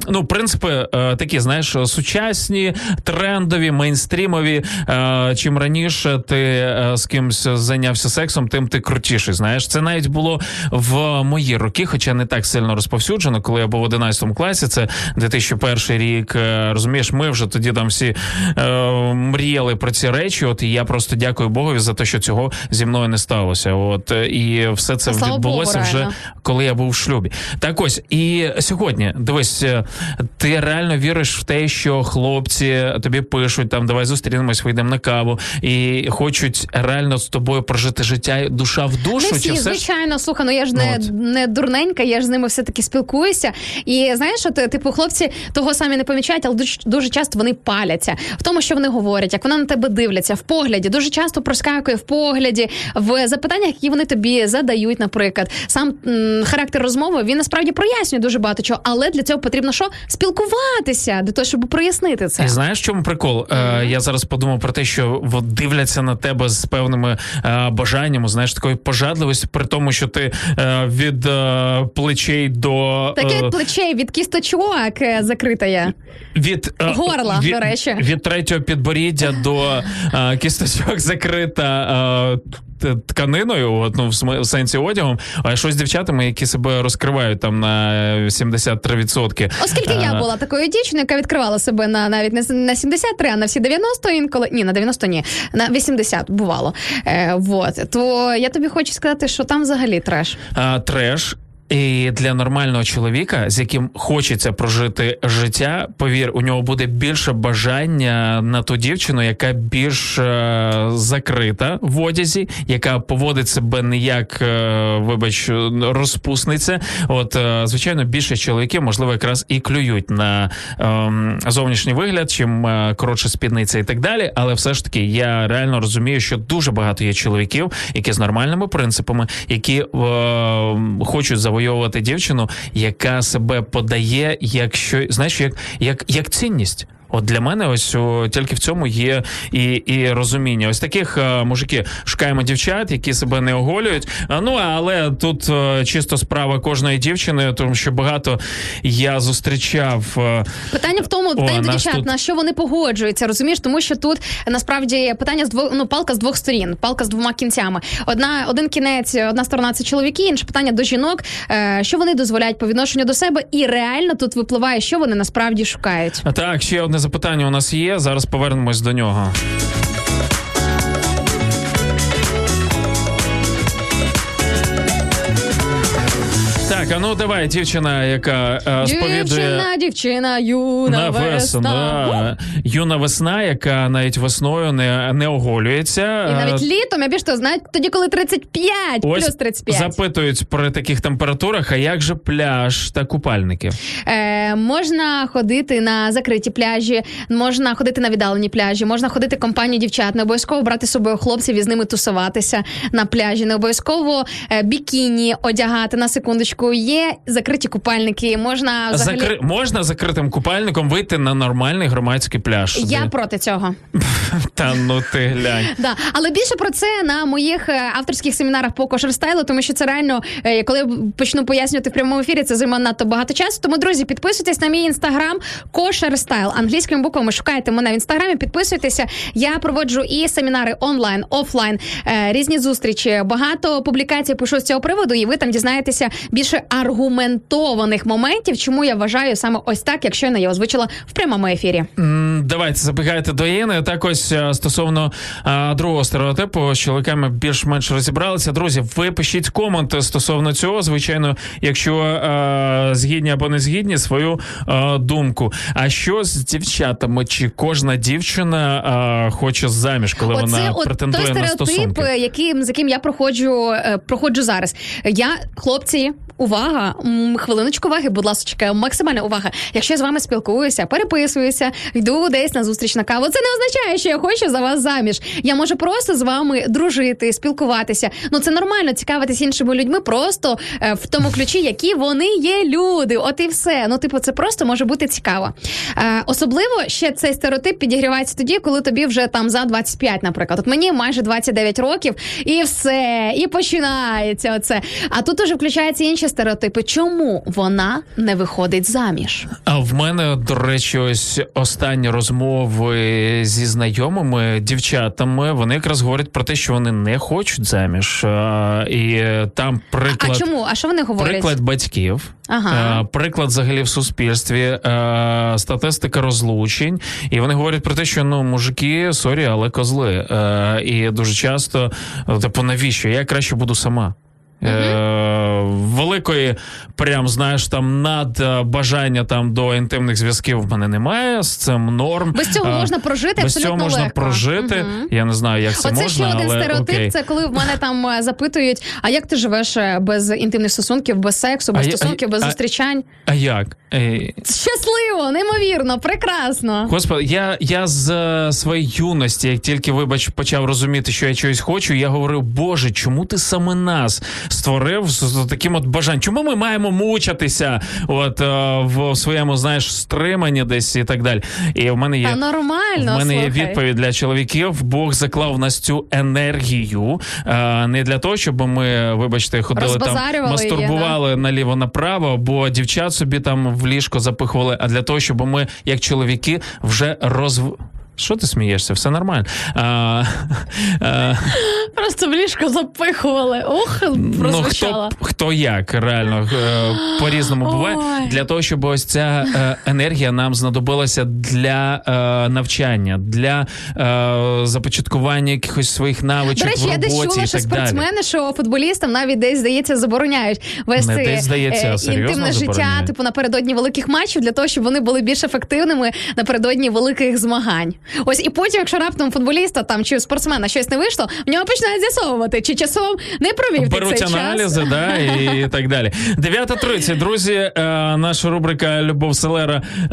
ну принципи такі, знаєш, сучасні, трендові, мейнстрімові. Чим раніше ти з кимось зайнявся сексом, тим ти крутіший. Знаєш, це навіть було в мої роки, хоча не так сильно розповсюджено, коли я був в 11 класі. Це 2001 рік. е, Розумієш, ми вже тоді там всі е, мріяли про ці речі. От і я просто дякую Богові за те, що цього зі мною не сталося. От е, і все це Слава відбулося Богу, вже коли я був в шлюбі. Так ось і сьогодні, дивись, е, ти реально віриш в те, що хлопці тобі пишуть там, давай зустрінемось, вийдемо на каву, і хочуть реально з тобою прожити життя душа в душу. Не всі, чи все звичайно, слухай, ну я ж не, не дурненька, я ж з ними все-таки спілкуюся. І знаєш, от, типу, хлопці того самі не помічають, але дуже, дуже часто вони паляться в тому, що вони говорять, як вони на тебе дивляться, в погляді. Дуже часто проскакує в погляді, в запитаннях, які вони тобі задають, наприклад. Сам м, характер розмови він насправді прояснює дуже багато чого, але для цього потрібно що? Спілкуватися для того, щоб прояснити це. Знаєш, чому прикол? Е, я зараз подумав про те, що от дивляться на тебе з певними е, бажаннями, знаєш, такої пожадливості, при тому, що ти е, від е, плечей до е, Таке плечей від кісточок е, закрита від е, Горла, від, до речі. від третього підборіддя до е, кісточок закрита. Е, Тканиною, от, ну, в сенсі одягом, а що з дівчатами, які себе розкривають там на 73%. Оскільки я Е, була такою дівчиною, яка відкривала себе на навіть не на 73, а на всі 90 інколи. Ні, на 90 ні, на 80 бувало. Е, вот. То я тобі хочу сказати, що там взагалі треш. а, треш. І для нормального чоловіка, з яким хочеться прожити життя, повір, у нього буде більше бажання на ту дівчину, яка більш е, закрита в одязі, яка поводить себе не як, е, вибач, розпусниця. От, е, звичайно, більше чоловіків, можливо, якраз і клюють на ем, зовнішній вигляд, чим е, коротше спідниця і так далі. Але все ж таки, я реально розумію, що дуже багато є чоловіків, які з нормальними принципами, які е, хочуть завоювати дівчину, яка себе подає, як що, знаєш, як, як, як цінність. От для мене ось о, тільки в цьому є і, і розуміння. Ось таких е, мужики шукаємо дівчат, які себе не оголюють. А, ну але тут е, чисто справа кожної дівчини, тому що багато я зустрічав. е, Питання в тому, О, питання до дівчат, тут- на що вони погоджуються, розумієш? Тому що тут насправді питання з двох ну палка з двох сторін, палка з двома кінцями. Одна один кінець, одна сторона це чоловіки, інше питання до жінок, е, що вони дозволяють по відношенню до себе, і реально тут випливає, що вони насправді шукають. А Так, ще одне запитання у нас є. Зараз повернемось до нього. Так, а ну давай, дівчина, яка е, сповідує. Дівчина, дівчина, юна На весна. Юна весна, яка навіть весною не, не оголюється. І навіть Е, літом, я більш того, знають тоді, коли 35, Ось плюс 35. запитують при таких температурах, а як же пляж та купальники? Е, можна ходити на закриті пляжі, можна ходити на віддалені пляжі, можна ходити компанію дівчат, не обов'язково брати з собою хлопців і з ними тусуватися на пляжі, не обов'язково е, бікіні одягати на секундочку є закриті купальники. Можна взагалі Закри... Можна закритим купальником вийти на нормальний громадський пляж. я Де- проти цього. <laughs> Та ну ти глянь. Да, але більше про це на моїх е, авторських семінарах по кошерстайлу, тому що це реально, е, коли я почну пояснювати в прямому ефірі, це займе надто багато часу. Тому, друзі, підписуйтесь на мій інстаграм кошерстайл. Англійськими буквами шукайте мене в інстаграмі, підписуйтеся. Я проводжу і семінари онлайн, офлайн, е, різні зустрічі. Багато публікацій пишу з цього приводу, і ви там дізнаєтеся більше аргументованих моментів, чому я вважаю саме ось так, якщо я не озвучила в прямому ефірі. Давайте забігайте до Іни. Так ось е, стосовно е, другого стереотипу, з чоловіками більш-менш розібралися. Друзі, ви пишіть коменти стосовно цього. Звичайно, якщо е, згідні або не згідні, свою е, думку. А що з дівчатами? Чи кожна дівчина хоче заміж, коли Оце вона от той претендує на стереотип, стосунки? яким з яким я проходжу, проходжу зараз. Я, хлопці, увага, хвилиночку уваги, будь ласка, максимальна увага. Якщо я з вами спілкуюся, переписуюся, йду десь на зустріч на каву. Це не означає, що я хочу за вас заміж. Я можу просто з вами дружити, спілкуватися. Ну це нормально цікавитись іншими людьми, просто е, в тому ключі, які вони є люди. От і все. Ну, типу, це просто може бути цікаво. Е, особливо ще цей стереотип підігрівається тоді, коли тобі вже там за 25, наприклад. От мені майже 29 років, і все, і починається оце. А тут уже включаються інші стереотипи. Чому вона не виходить заміж? А в мене, до речі, ось останні розмови зі знайомими дівчатами. Вони якраз говорять про те, що вони не хочуть заміж. А, і там приклад, А чому? А що вони говорять? приклад батьків. Ага. Е, Приклад взагалі в суспільстві, е, статистика розлучень, і вони говорять про те, що ну мужики, sorry, але козли. І дуже часто, е, типу, навіщо? Я краще буду сама. Е, великої, прям знаєш, там над е, бажання там до інтимних зв'язків в мене немає. З цим норм. Без цього Е, можна прожити Без цього можна легко. прожити. Мгм. Я не знаю, як це Оце можна, ще один але стереотип. окей. Це коли в мене там е, запитують: а як ти живеш без інтимних стосунків, без сексу, без А я- стосунків, без а- зустрічань? А як? Щасливо, неймовірно, прекрасно. Господи, я, я з своєї юності, як тільки вибач, почав розуміти, що я чогось хочу, я говорив, Боже, чому ти саме нас створив з, таким от бажанням? Чому ми маємо мучатися от е, в своєму, знаєш, стриманні десь і так далі? І в мене є Та нормально, в мене є відповідь для чоловіків. Бог заклав в нас цю енергію е, не для того, щоб ми, вибачте, ходили там, Розбазарювали її, мастурбували наліво направо, бо дівчат собі там в ліжко запихували, а для того, щоб ми, як чоловіки, вже розв... Що ти смієшся? Все нормально. А, а, Просто в ліжко запихували. Ух, ну, хто, хто як реально е, по-різному буває. Ой. Для того, щоб ось ця е, енергія нам знадобилася для е, навчання, для започаткування якихось своїх навичок До речі, в я десь чула, що спортсмени, що футболістам навіть десь здається забороняють вести Не десь здається, інтимне життя, типу напередодні великих матчів, для того, щоб вони були більш ефективними напередодні великих змагань. Ось і потім, якщо раптом футболіста там чи спортсмена щось не вийшло, в нього починають з'ясовувати, чи часом не провів Беруть цей аналізи, час. да, і так далі. 9.30, друзі, е, наша рубрика Любов Селера е,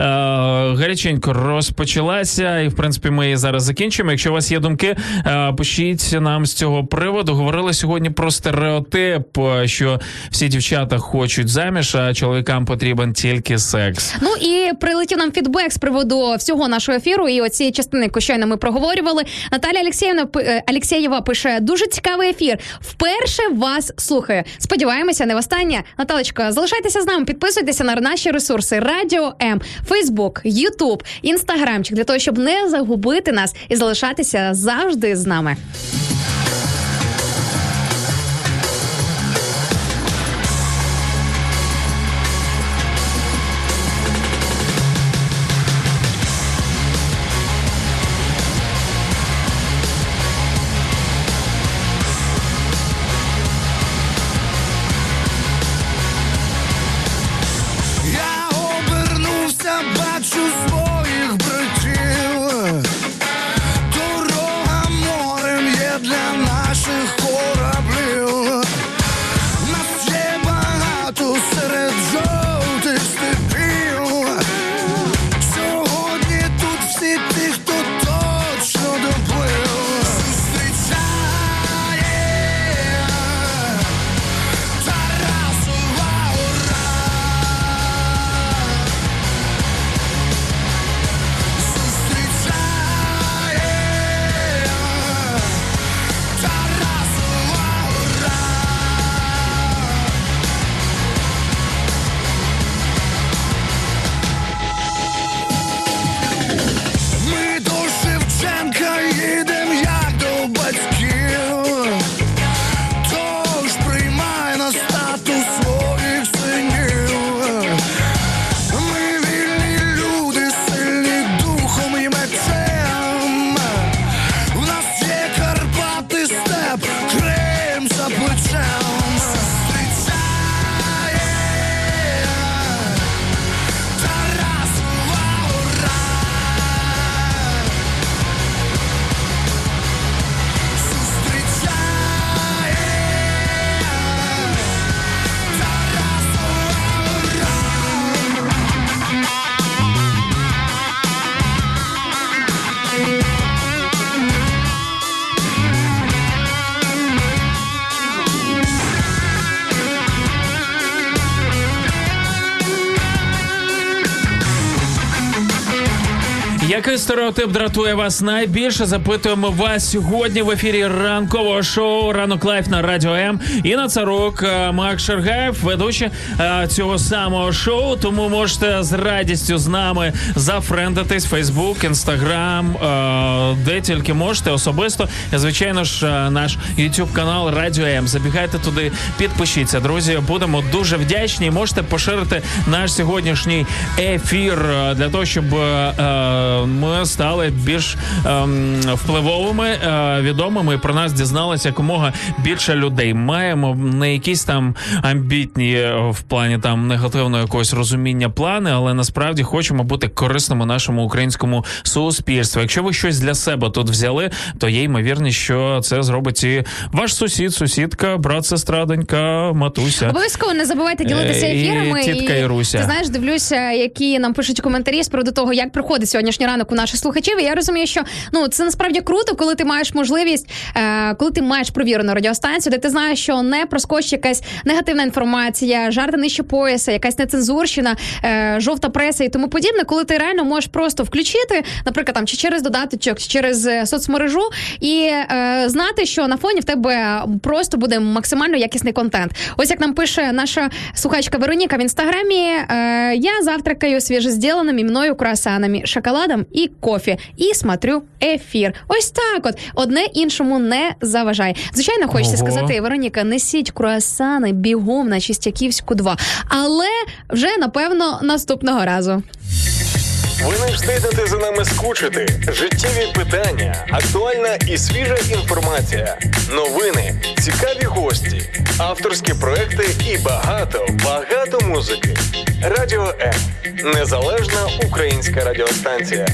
гаряченько розпочалася, і в принципі ми її зараз закінчимо. Якщо у вас є думки, е, пишіть нам з цього приводу. Говорили сьогодні про стереотип, що всі дівчата хочуть заміж, а чоловікам потрібен тільки секс. Ну і прилетів нам фідбек з приводу всього нашого ефіру і оцієї частини, яку щойно ми проговорювали. Наталя Алексєєвна пи- е, Алексєєва пише дуже цікавий ефір. Вперше вас слухаю. Сподіваємося, не востаннє. Наталочка, залишайтеся з нами, підписуйтеся на наші ресурси Радіо М, Фейсбук, Ютуб, Інстаграмчик для того, щоб не загубити нас і залишатися завжди з нами. Стереотип дратує вас найбільше? Запитуємо вас сьогодні в ефірі ранкового шоу Ранок Live на радіо М. Інна Царук, е, Макс Шаргаєв, ведучі е, цього самого шоу. Тому можете з радістю з нами зафрендитись Фейсбук, Інстаграм, де тільки можете особисто. Звичайно ж, е, наш YouTube канал Радіо М. Забігайте туди, підпишіться, друзі. Будемо дуже вдячні. Можете поширити наш сьогоднішній ефір е, для того, щоб е, стали більш ем, впливовими, е, відомими. Про нас дізналося якомога більше людей. Маємо не якісь там амбітні в плані там негативного якогось розуміння плани, але насправді хочемо бути корисними нашому українському суспільству. Якщо ви щось для себе тут взяли, то є ймовірність, що це зробить і ваш сусід, сусідка, брат, сестра, донька, матуся. Обов'язково не забувайте ділитися Е, і ефірами. тітка Іруся. ти знаєш, дивлюся, які нам пишуть коментарі з приводу того, як проходить сьогоднішній ранок у наших слухачів. І я розумію, що ну це насправді круто, коли ти маєш можливість, е, коли ти маєш провірену радіостанцію, де ти знаєш, що не проскочить якась негативна інформація, жарти нижче пояса, якась нецензурщина, е, жовта преса і тому подібне, коли ти реально можеш просто включити, наприклад, там чи через додаточок, чи через е, соцмережу, і е, знати, що на фоні в тебе просто буде максимально якісний контент. Ось як нам пише наша слухачка Вероніка в інстаграмі. Е, я завтракаю свіжезділеними мною круасанами, шоколадом і кофе, і смотрю ефір. Ось так, от одне іншому не заважає. Звичайно, хочеться Ого. сказати, Вероніка, несіть круасани бігом на Чистяківську 2. Але вже напевно наступного разу. Ви не встигнете за нами скучити. Життєві питання, актуальна і свіжа інформація, новини, цікаві гості, авторські проекти і багато, багато музики. Радіо М. Незалежна українська радіостанція.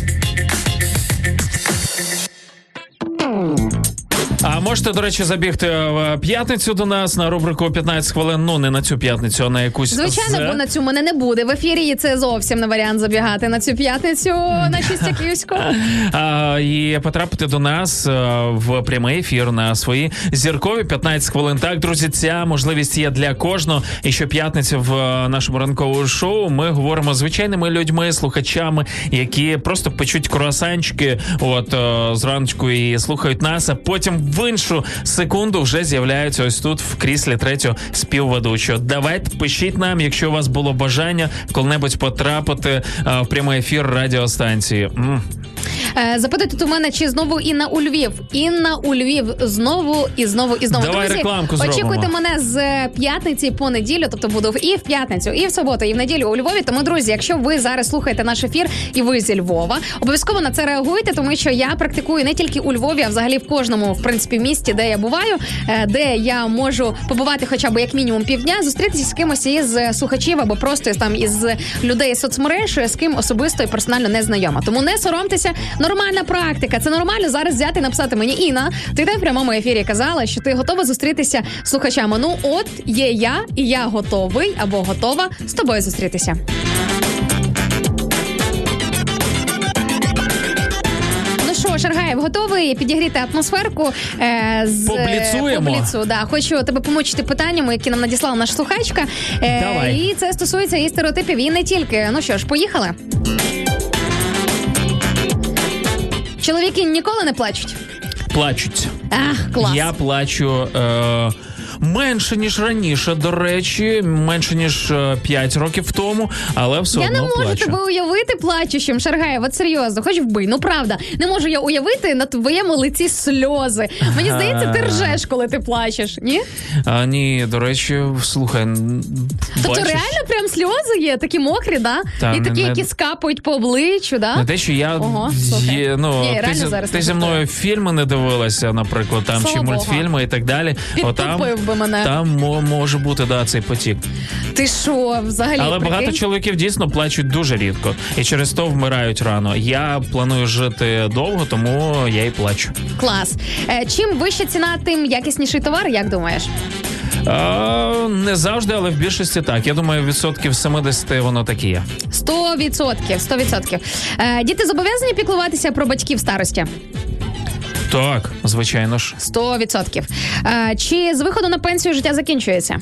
А можете, до речі, забігти в п'ятницю до нас на рубрику 15 хвилин. Ну не на цю п'ятницю, а на якусь Звичайно, з- бо на цю мене не буде. В ефірі і це зовсім не варіант забігати на цю п'ятницю на Чистяківську. <laughs> А, і потрапити до нас е, в прямий ефір на свої зіркові 15 хвилин. Так, друзі, ця можливість є для кожного. І щоп'ятниці в е, нашому ранковому шоу ми говоримо з звичайними людьми, слухачами, які просто печуть круасанчики от е, зранку і слухають нас, а потім в іншу секунду вже з'являються ось тут в кріслі третього співведучого. Давайте пишіть нам, якщо у вас було бажання коли-небудь потрапити е, в прямий ефір радіостанції. М. Е, Запитують тут у мене, чи знову Інна у Львів. Інна у Львів знову і знову і знову. Давай Друзі, рекламку зробимо. очікуйте мене з п'ятниці по неділю, тобто буду і в п'ятницю, і в суботу, і в неділю у Львові. Тому, друзі, якщо ви зараз слухаєте наш ефір і ви зі Львова, обов'язково на це реагуйте, тому що я практикую не тільки у Львові, а взагалі в кожному в принципі місті, де я буваю, е, де я можу побувати хоча б як мінімум півдня, зустрітися з кимось із слухачів або просто там із людей з соцмереж, з ким особисто і персонально не знайома. Тому не соромтеся, нормальна практика. Це нормально зараз взяти і написати мені Інна. Ти де в прямому ефірі казала, що ти готова зустрітися з слухачами. Ну, от є я, і я готовий або готова з тобою зустрітися. Ну готовий підігріти атмосферку е, з Побліцуємо? побліцу, Да, хочу тебе помочити питаннями, які нам надіслала наша слухачка. Е, Давай. І це стосується і стереотипів, і не тільки. Ну що ж, поїхали. Чоловіки ніколи не плачуть. Плачуть. Ах, клас. Я плачу. Е- Менше ніж раніше, до речі, менше ніж 5 років тому, але все Я одно не можу плачу. тебе уявити плачущим, Шаргаєв, от серйозно, хоч вбий. Ну правда, не можу я уявити на твоєму лиці сльози. Мені здається, ти ржеш, коли ти плачеш. Ні? А, ні, до речі, слухай, Тобто бачиш, реально прям сльози є, такі мокрі, да? Та, І такі, не- які скапають по обличчю, да? не те, що я Ого, є, ну Ні, ти, зараз ти зі мною фільми не дивилася, наприклад, там Слава чи мультфільми і так далі. Підтупив би мене. Там мо- може бути да, цей потік. Ти що, взагалі? Але прикинь? багато чоловіків дійсно плачуть дуже рідко і через то вмирають рано. Я планую жити довго, тому я і плачу. Клас. Е, чим вища ціна, тим якісніший товар, як думаєш? А, не завжди, але в більшості так. Я думаю, відсотків 70 воно так і є. Сто відсотків, сто відсотків. Е, діти зобов'язані піклуватися про батьків старості? Так, звичайно ж. Сто відсотків. Е, чи з виходу на пенсію життя закінчується?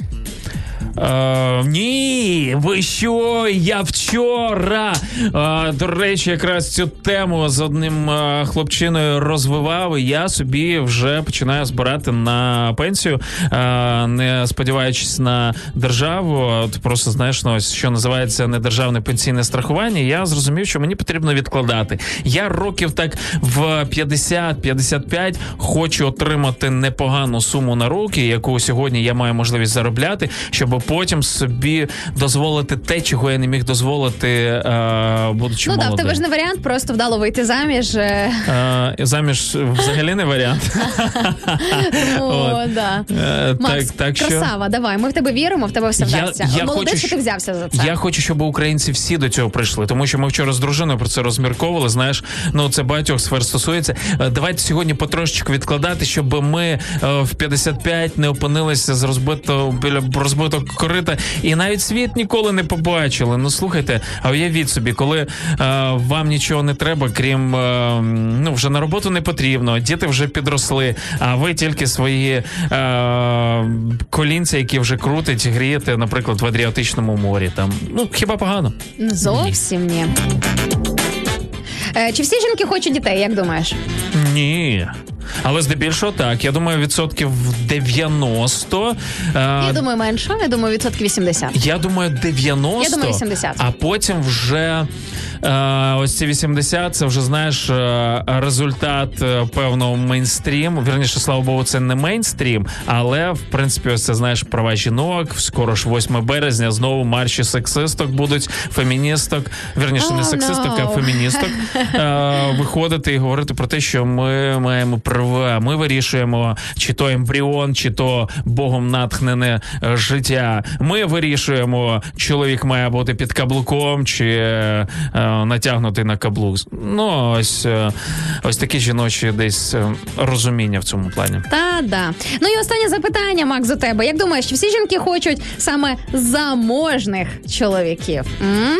Е, ні, ви що? Я вчора. Е, до речі, якраз цю тему з одним е, хлопчиною розвивав. і Я собі вже починаю збирати на пенсію, е, не сподіваючись на державу. От просто знаєш, ну, що називається недержавне пенсійне страхування. Я зрозумів, що мені потрібно відкладати. Я років так в 50-55 хочу отримати непогану суму на руки, яку сьогодні я маю можливість заробляти, щоб потім собі дозволити те, чого я не міг дозволити, е, будучи ну так, в тебе ж не варіант, просто вдало вийти заміж. е, Е, заміж взагалі не варіант. <laughs> Да. Е, Макс, так, що красава, давай. Ми в тебе віримо, в тебе все вдасться. Молодець, що ти взявся за це. Я хочу, щоб українці всі до цього прийшли, тому що ми вчора з дружиною про це розмірковували. Знаєш, ну це багатьох сфер стосується. Е, Давайте сьогодні потрошечку відкладати, щоб ми в 55 не опинилися з розбитого біля розбитого корита, і навіть світ ніколи не побачили. Ну слухайте, а уявіть собі, коли е, вам нічого не треба, крім е, ну вже на роботу не потрібно, діти вже підросли, а ви тільки свої е, колінця, які вже крутить, грієте, наприклад, в Адріатичному морі. Там ну хіба погано? Зовсім ні. Е, Чи всі жінки хочуть дітей, як думаєш? Ні. Але здебільшого так. Я думаю, відсотків 90. е, Я думаю, менше, я думаю, відсотків 80. Я думаю, 90. Я думаю, 80. А потім вже ось ці 80, це вже знаєш е, результат е, певного мейнстрім. Вірніше, слава Богу, це не мейнстрім, але в принципі, ось це знаєш права жінок. Скоро ж 8 березня знову марші сексисток будуть, феміністок. Вірніше, не Oh, сексисток, а феміністок. Е, виходити і говорити про те, що ми маємо права. Ми вирішуємо, чи то ембріон, чи то богом натхнене е, життя. Ми вирішуємо, чоловік має бути під каблуком чи е, е, натягнутий на каблук. Ну ось е, ось такі жіночі десь е, розуміння в цьому плані. Та да. Ну і останнє запитання, Макс, до тебе. Як думаєш, всі жінки хочуть саме заможних чоловіків? М?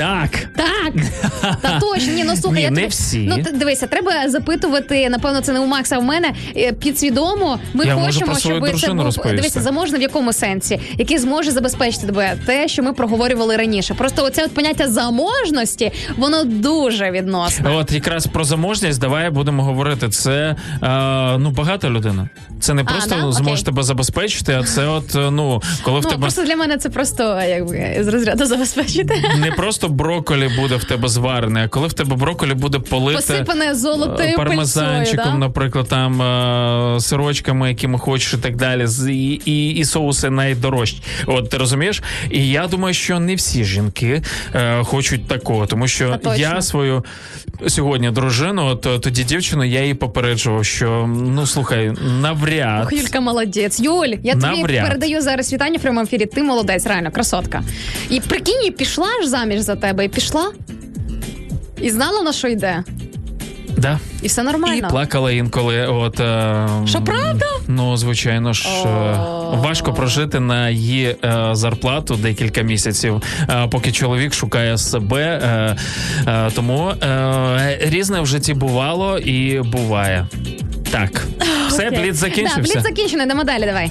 Так. Так, та точно. Ні, ну слухай, Ні, я не тобі- всі. Ну дивися, треба запитувати. Напевно, це не у Макса, а в мене е, підсвідомо. Ми Я можу хочемо, про свою щоб це дружину був розповісти. дивися, заможний в якому сенсі, який зможе забезпечити тебе те, що ми проговорювали раніше. Просто оце от поняття заможності, воно дуже відносне. От якраз про заможність давай будемо говорити. Це е, ну багата людина. Це не просто да? зможе Окей. тебе забезпечити, а це от е, ну коли в Ну тебе просто для мене це просто якби з розряду забезпечити. не просто броколі буде в тебе зварене, а коли в тебе броколі буде полите Посипане золотою е, пармезанчиком, пильцою, да? наприклад, там е, сирочками, якими хочеш, і так далі, і, і, і соуси найдорожчі. От ти розумієш? І я думаю, що не всі жінки е, хочуть такого, тому що точно. я свою сьогодні дружину, от тоді дівчину, я її попереджував, що ну слухай, навряд. Ох, Юлька молодець. Юль, я тобі Навряд. передаю зараз вітання в прямому ефірі. Ти молодець, реально, красотка. І прикинь, пішла ж заміж за тебе, і пішла. І знала на що йде. Да. І все нормально. І плакала інколи. От, е, Що, правда? Ну, звичайно ж, е, важко прожити на її е, зарплату декілька місяців, е, поки чоловік шукає себе. Е, е, тому е, різне в житті бувало і буває. Так, все, Окей. бліц закінчився. Да, бліц закінчений, йдемо далі, давай.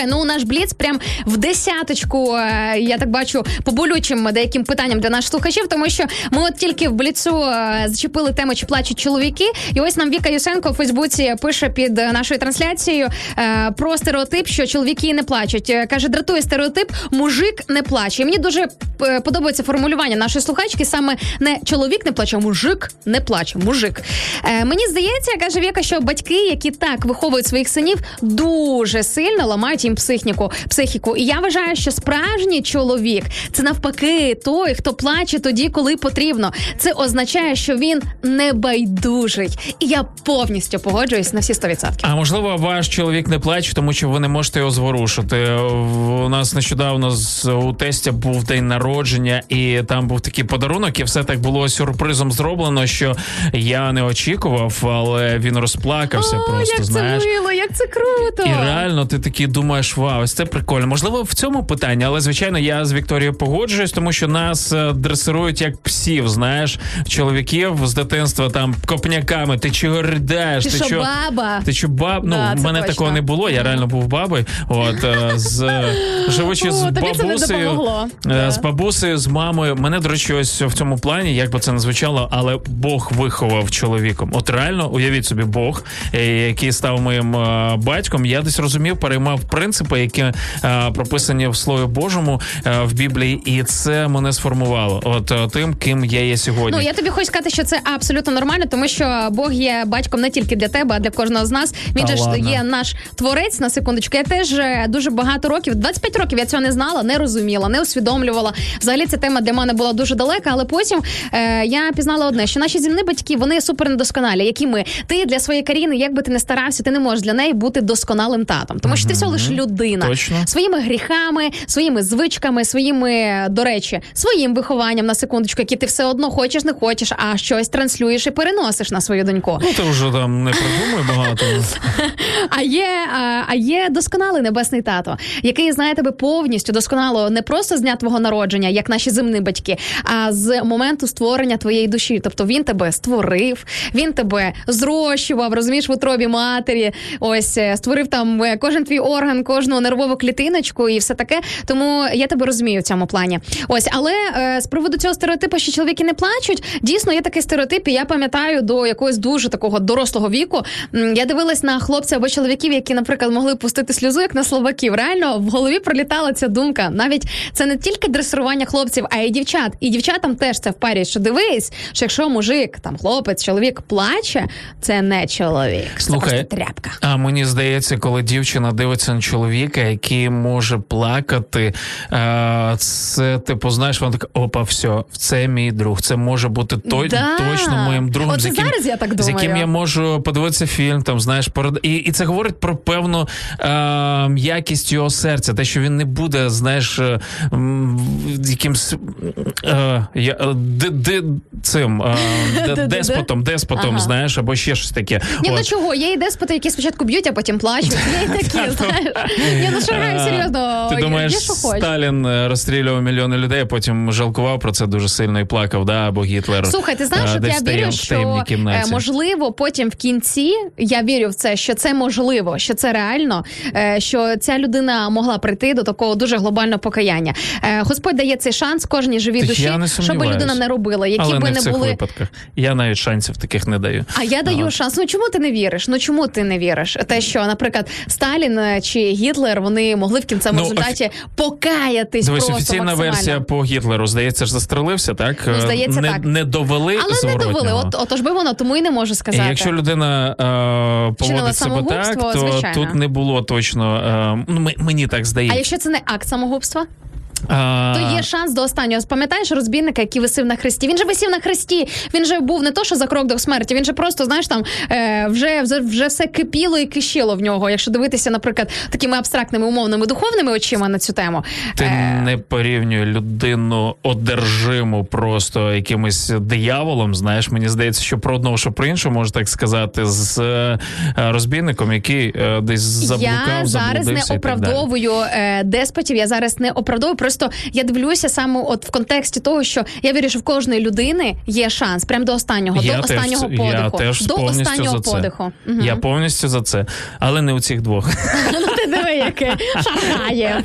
Слухай, ну наш бліц прям в десяточку. е, Я так бачу по болючим деяким питанням для наших слухачів, тому що ми от тільки в бліцу е, зачепили тему, чи плачуть чоловіки. І ось нам Віка Юсенко в Фейсбуці пише під е, нашою трансляцією про стереотип, що чоловіки не плачуть. Каже, дратує стереотип, мужик не плаче. І мені дуже подобається формулювання нашої слухачки. Саме не чоловік не плаче, а мужик не плаче. Мужик. Мені здається, каже Віка, що батьки, які так виховують своїх синів, дуже сильно ламають їм психіку. психіку. І я вважаю, що справжній чоловік це навпаки той, хто плаче тоді, коли потрібно. Це означає, що він не байдужий. І я повністю погоджуюсь на всі 100%. А можливо, ваш чоловік не плаче, тому що ви не можете його зворушити. У нас нещодавно з у тестя був день народження, і там був такий подарунок, і все так було сюрпризом зроблено, що я не очікував, але він розплакався. О, просто як знаєш. це мило, як це круто. І реально ти такий думаєш, вау, ось це прикольно. Можливо, в цьому питанні, але звичайно, я з Вікторією погоджуюсь, тому що нас е, дресирують як псів. Знаєш, чоловіків з дитинства там копняками. Ти чого riдаєш? Ти що, чо- баба? Ти що баб? Ну Да, в мене точно. такого не було. Я реально був бабою. От е, з е, живучи з О, не бабусею, з бабусею, з мамою. Мене, до речі, ось в цьому плані, як би це не звучало, але Бог виховав чоловіком. От реально, уявіть собі, Бог, який став моїм батьком. Я десь розумів, переймав принципи, які е, прописані в Слові Божому е, в Біблії, і це мене сформувало. От е, тим, ким я є сьогодні. Ну я тобі хочу сказати, що це абсолютно нормально, тому що Бог є батьком не тільки для тебе, а для кожного з нас. Він Та же ладно. є наш творець на секундочку. Я теж дуже багато років, 25 років я цього не знала, не розуміла, не усвідомлювала. Взагалі ця тема для мене була дуже далека, але потім е, я пізнала одне, що наші земні батьки вони супер недосконалі, які ми. Ти для своєї Каріни, як би ти не старався, ти не можеш для неї бути досконалим татом, тому що ти всього лиш людина Точно. своїми гріхами, своїми звичками, своїми, до речі, своїм вихованням на секундочку, які ти все одно хочеш, не хочеш, а щось транслюєш і переносиш на свою доньку. Ну, ти вже там не придумуй багато. <laughs> А є, а, а є досконалий небесний тато, який знає тебе повністю досконало не просто з дня твого народження, як наші земні батьки, а з моменту створення твоєї душі. Тобто він тебе створив, він тебе зрощував, розумієш, в утробі матері. Ось е, створив там е, кожен твій орган, кожну нервову клітиночку і все таке. Тому я тебе розумію в цьому плані. Ось, але е, з приводу цього стереотипу, що чоловіки не плачуть, дійсно є такий стереотип. І я пам'ятаю до якогось дуже такого дорослого віку. Я дивилась на хлопців або чоловіків, які, наприклад, могли пустити сльозу, як на словаків. Реально в голові пролітала ця думка. Навіть це не тільки дресирування хлопців, а й дівчат. І дівчатам теж це впарюють, що дивись, що якщо мужик, там хлопець, чоловік плаче, це не чоловік. Це просто тряпка. А мені здається, коли дівчина дивиться на чоловіка, який може плакати, е, це типу, знаєш, вона така, опа, все, це мій друг. Це може бути той, Да. точно моїм другом, Оце з яким, зараз я так з яким я можу подивитися фільм, там знаєш, і, і це говорить про певну е, якість його серця, те, що він не буде, знаєш, е, якимсь е, е, ди, ди, цим е, <laughs> де- деспотом, деспотом, Ага. знаєш, або ще щось таке. Ні, ну чого? Є і деспоти, які спочатку б'ють, а потім плачуть. Є і такі, <laughs> знаєш. Ні, ну шаргаю, серйозно. Ти думаєш, є, що. Сталін е, розстрілював мільйони людей, а потім жалкував про це дуже сильно і плакав, да, або Гітлер. Слухай, ти знаєш, е, десь я вірю, що можливо потім в кінці я вірю в це, що це можливо, що це реально, е, що ця людина могла прийти до такого дуже глобального покаяння. Господь дає цей шанс кожній живій душі, щоб людина не робила, які Але би не не в цих були. випадках. Я навіть шансів таких не даю. А я даю шанс. Ну чому ти не віриш? Ну чому ти не віриш? Те, що, наприклад, Сталін чи Гітлер вони могли в кінцевому Ну, результаті покаятись Дивись, просто офіційна максимально. версія по Гітлеру, здається, ж застрелився, так? Ну, здається, не, так. не довели Але не довели. От отож би воно, тому і не можу І сказати. якщо людина е, поводить себе так, то звичайно. тут не було точно. Е, ну, мені так здається. А якщо це не акт самогубства? А, То є шанс до останнього. Пам'ятаєш розбійника, який висив на хресті? Він же висів на хресті. Він же був не то, що за крок до смерті. Він же просто, знаєш, там е, вже, вже, вже все кипіло і кишіло в нього. Якщо дивитися, наприклад, такими абстрактними умовними духовними очима на цю тему. Ти Е, не порівнюй людину одержиму просто якимось дияволом. Знаєш, мені здається, що про одного, що про іншого, можна так сказати, з е, розбійником, який десь заблукав, я зараз не оправдовую деспотів. Я зараз не оправдовую. Просто я дивлюся саме от в контексті того, що я вірю, що в кожної людини є шанс прямо до останнього, Я до теж, останнього я подиху. теж до останнього за це. подиху. Мгм. Я повністю за це, але не у цих двох. <laughs> Ну ти диви, яке шаргає.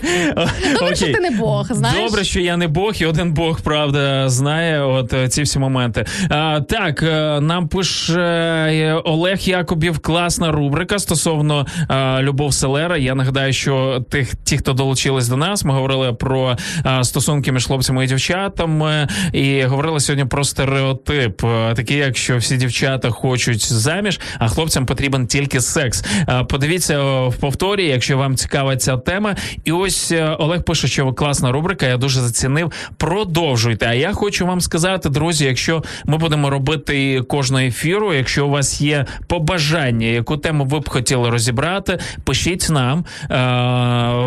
Добре, що ти не Бог, знаєш. Добре, що я не Бог, і один Бог, правда, знає от е, ці всі моменти. А, так, е, нам пише Олег Якобів класна рубрика стосовно е, Любов Селера. Я нагадаю, що тих, ті, хто долучились до нас, ми говорили про е, стосунки між хлопцями і дівчатами. І говорили сьогодні про стереотип, е, такий, як що всі дівчата хочуть заміж, а хлопцям потрібен тільки секс. Е, Подивіться в повторі, якщо вам цікава ця тема. І ось Олег пише, що класна рубрика. Я дуже зацінив. Продовжуйте. А я хочу вам сказати, друзі, якщо ми будемо робити кожного ефіру, якщо у вас є побажання, яку тему ви б хотіли розібрати, пишіть нам е,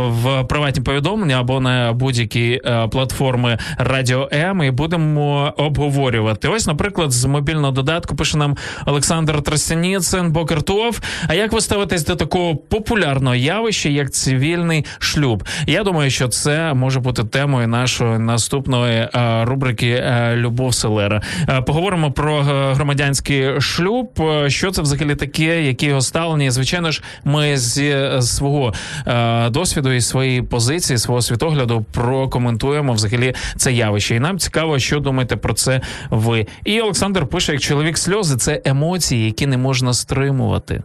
в приватні повідомлення або на будь-які е, платформи Радіо М, і будемо обговорювати. Ось, наприклад, з мобільного додатку пише нам Олександр Тростяніцин, Бокертов. А як ви ставитесь до такого популярного явища, як цивільний шлюб? Я думаю, що це може бути темою нашої наступної е, рубрики е, Любов Селера. Поговоримо про громадянський шлюб. Що це взагалі таке, які його ставлення? І, Звичайно ж, ми зі свого досвіду і своєї позиції, свого світогляду прокоментуємо взагалі це явище. І нам цікаво, що думаєте про це ви. І Олександр пише: як чоловік сльози, це емоції, які не можна стримувати.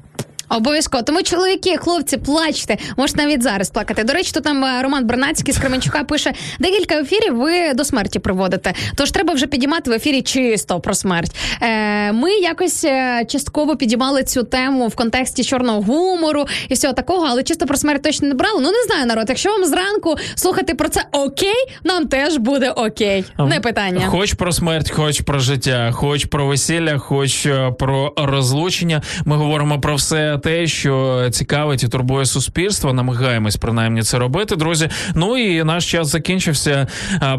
Обов'язково. Тому чоловіки, хлопці, плачте. Можете навіть зараз плакати. До речі, тут там е, Роман Бернацький з Кременчука пише: декілька ефірів ви до смерті приводите. Тож треба вже підіймати в ефірі чисто про смерть. Е, ми якось е, частково підіймали цю тему в контексті чорного гумору і всього такого, але чисто про смерть точно не брали. Ну не знаю, народ. Якщо вам зранку слухати про це окей, нам теж буде окей. Не питання. Хоч про смерть, хоч про життя, хоч про весілля, хоч про розлучення. Ми говоримо про все те, що цікавить і турбує суспільство. Намагаємось принаймні це робити, друзі. Ну і наш час закінчився.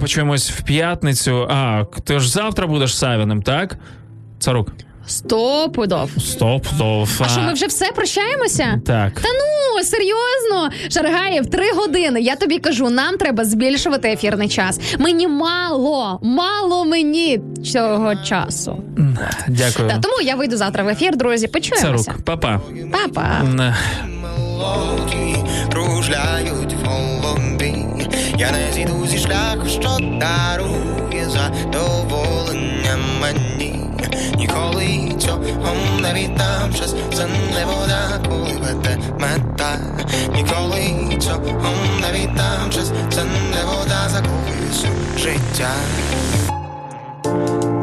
Почуємось в п'ятницю. А ти ж завтра будеш Савіним, так? Царук. Стопудов. Стоп, стоп. А що ми вже все прощаємося? Так. Та ну серйозно, Шаргаєв, три години. Я тобі кажу, нам треба збільшувати ефірний час. Мені мало, мало мені цього часу. Дякую. Та, тому я вийду завтра в ефір, друзі. Почуємося. Царук, папа. Папа. Не. мелодії кружляють в голові. Я не зійду зі шляху, що дарує задоволення мені. Ніколи цього не віддам час, це не вода, коли веде мета. Ніколи цього не віддам час, це не вода, закохуюсь у життя.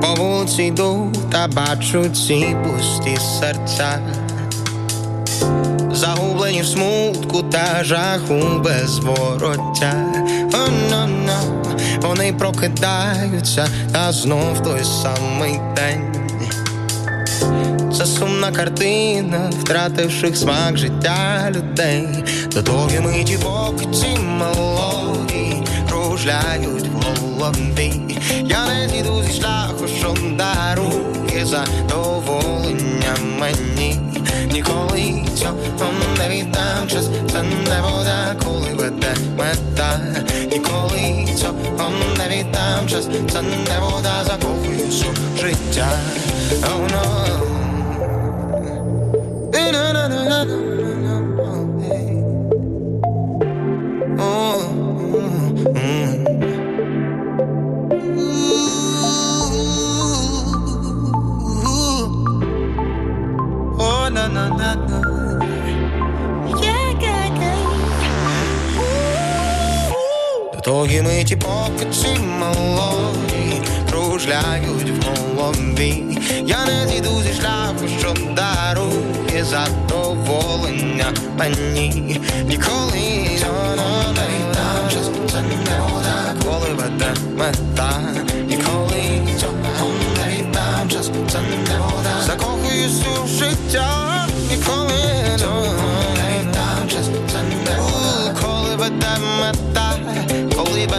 По вулиці йду та бачу ці пусті серця загублені в смутку та жаху без вороття. Вони прокидаються, та знов той самий день. Це сумна картина, втративших смак життя людей. До того миті поки ці мелодії кружляють в голові. Я не зійду зі шляху, що дарує задоволення мені. Ніколи цього не віддам час, це не вода, веде мета. Ніколи цього не віддам час, це не вода, закохуюсь у життя. Oh, no. Миті, поки ці мелодії кружляють в голові. Я не зійду зі шляху, що дарує задоволення мені. Ніколи цього не віддам час, це не вода, коли веде мета. Ніколи цього не віддам час, це не вода. Закохуюсь у життя,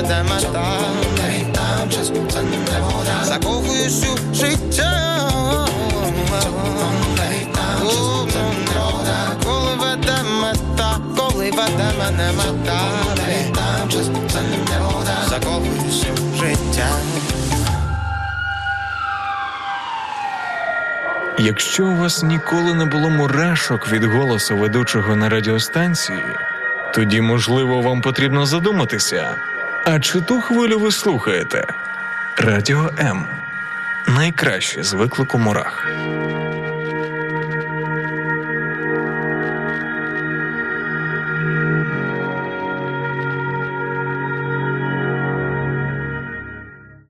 веде мета. Не віддам час, це не вода. Закохуюсь у життя. Коли веде мета, коли веде мене мета, не віддам час, це не вода. Закохуюсь у життя. Якщо у вас ніколи не було мурашок від голосу ведучого на радіостанції, тоді, можливо, вам потрібно задуматися. А чи ту хвилю ви слухаєте? Радіо М. Найкраще з виклику мурах.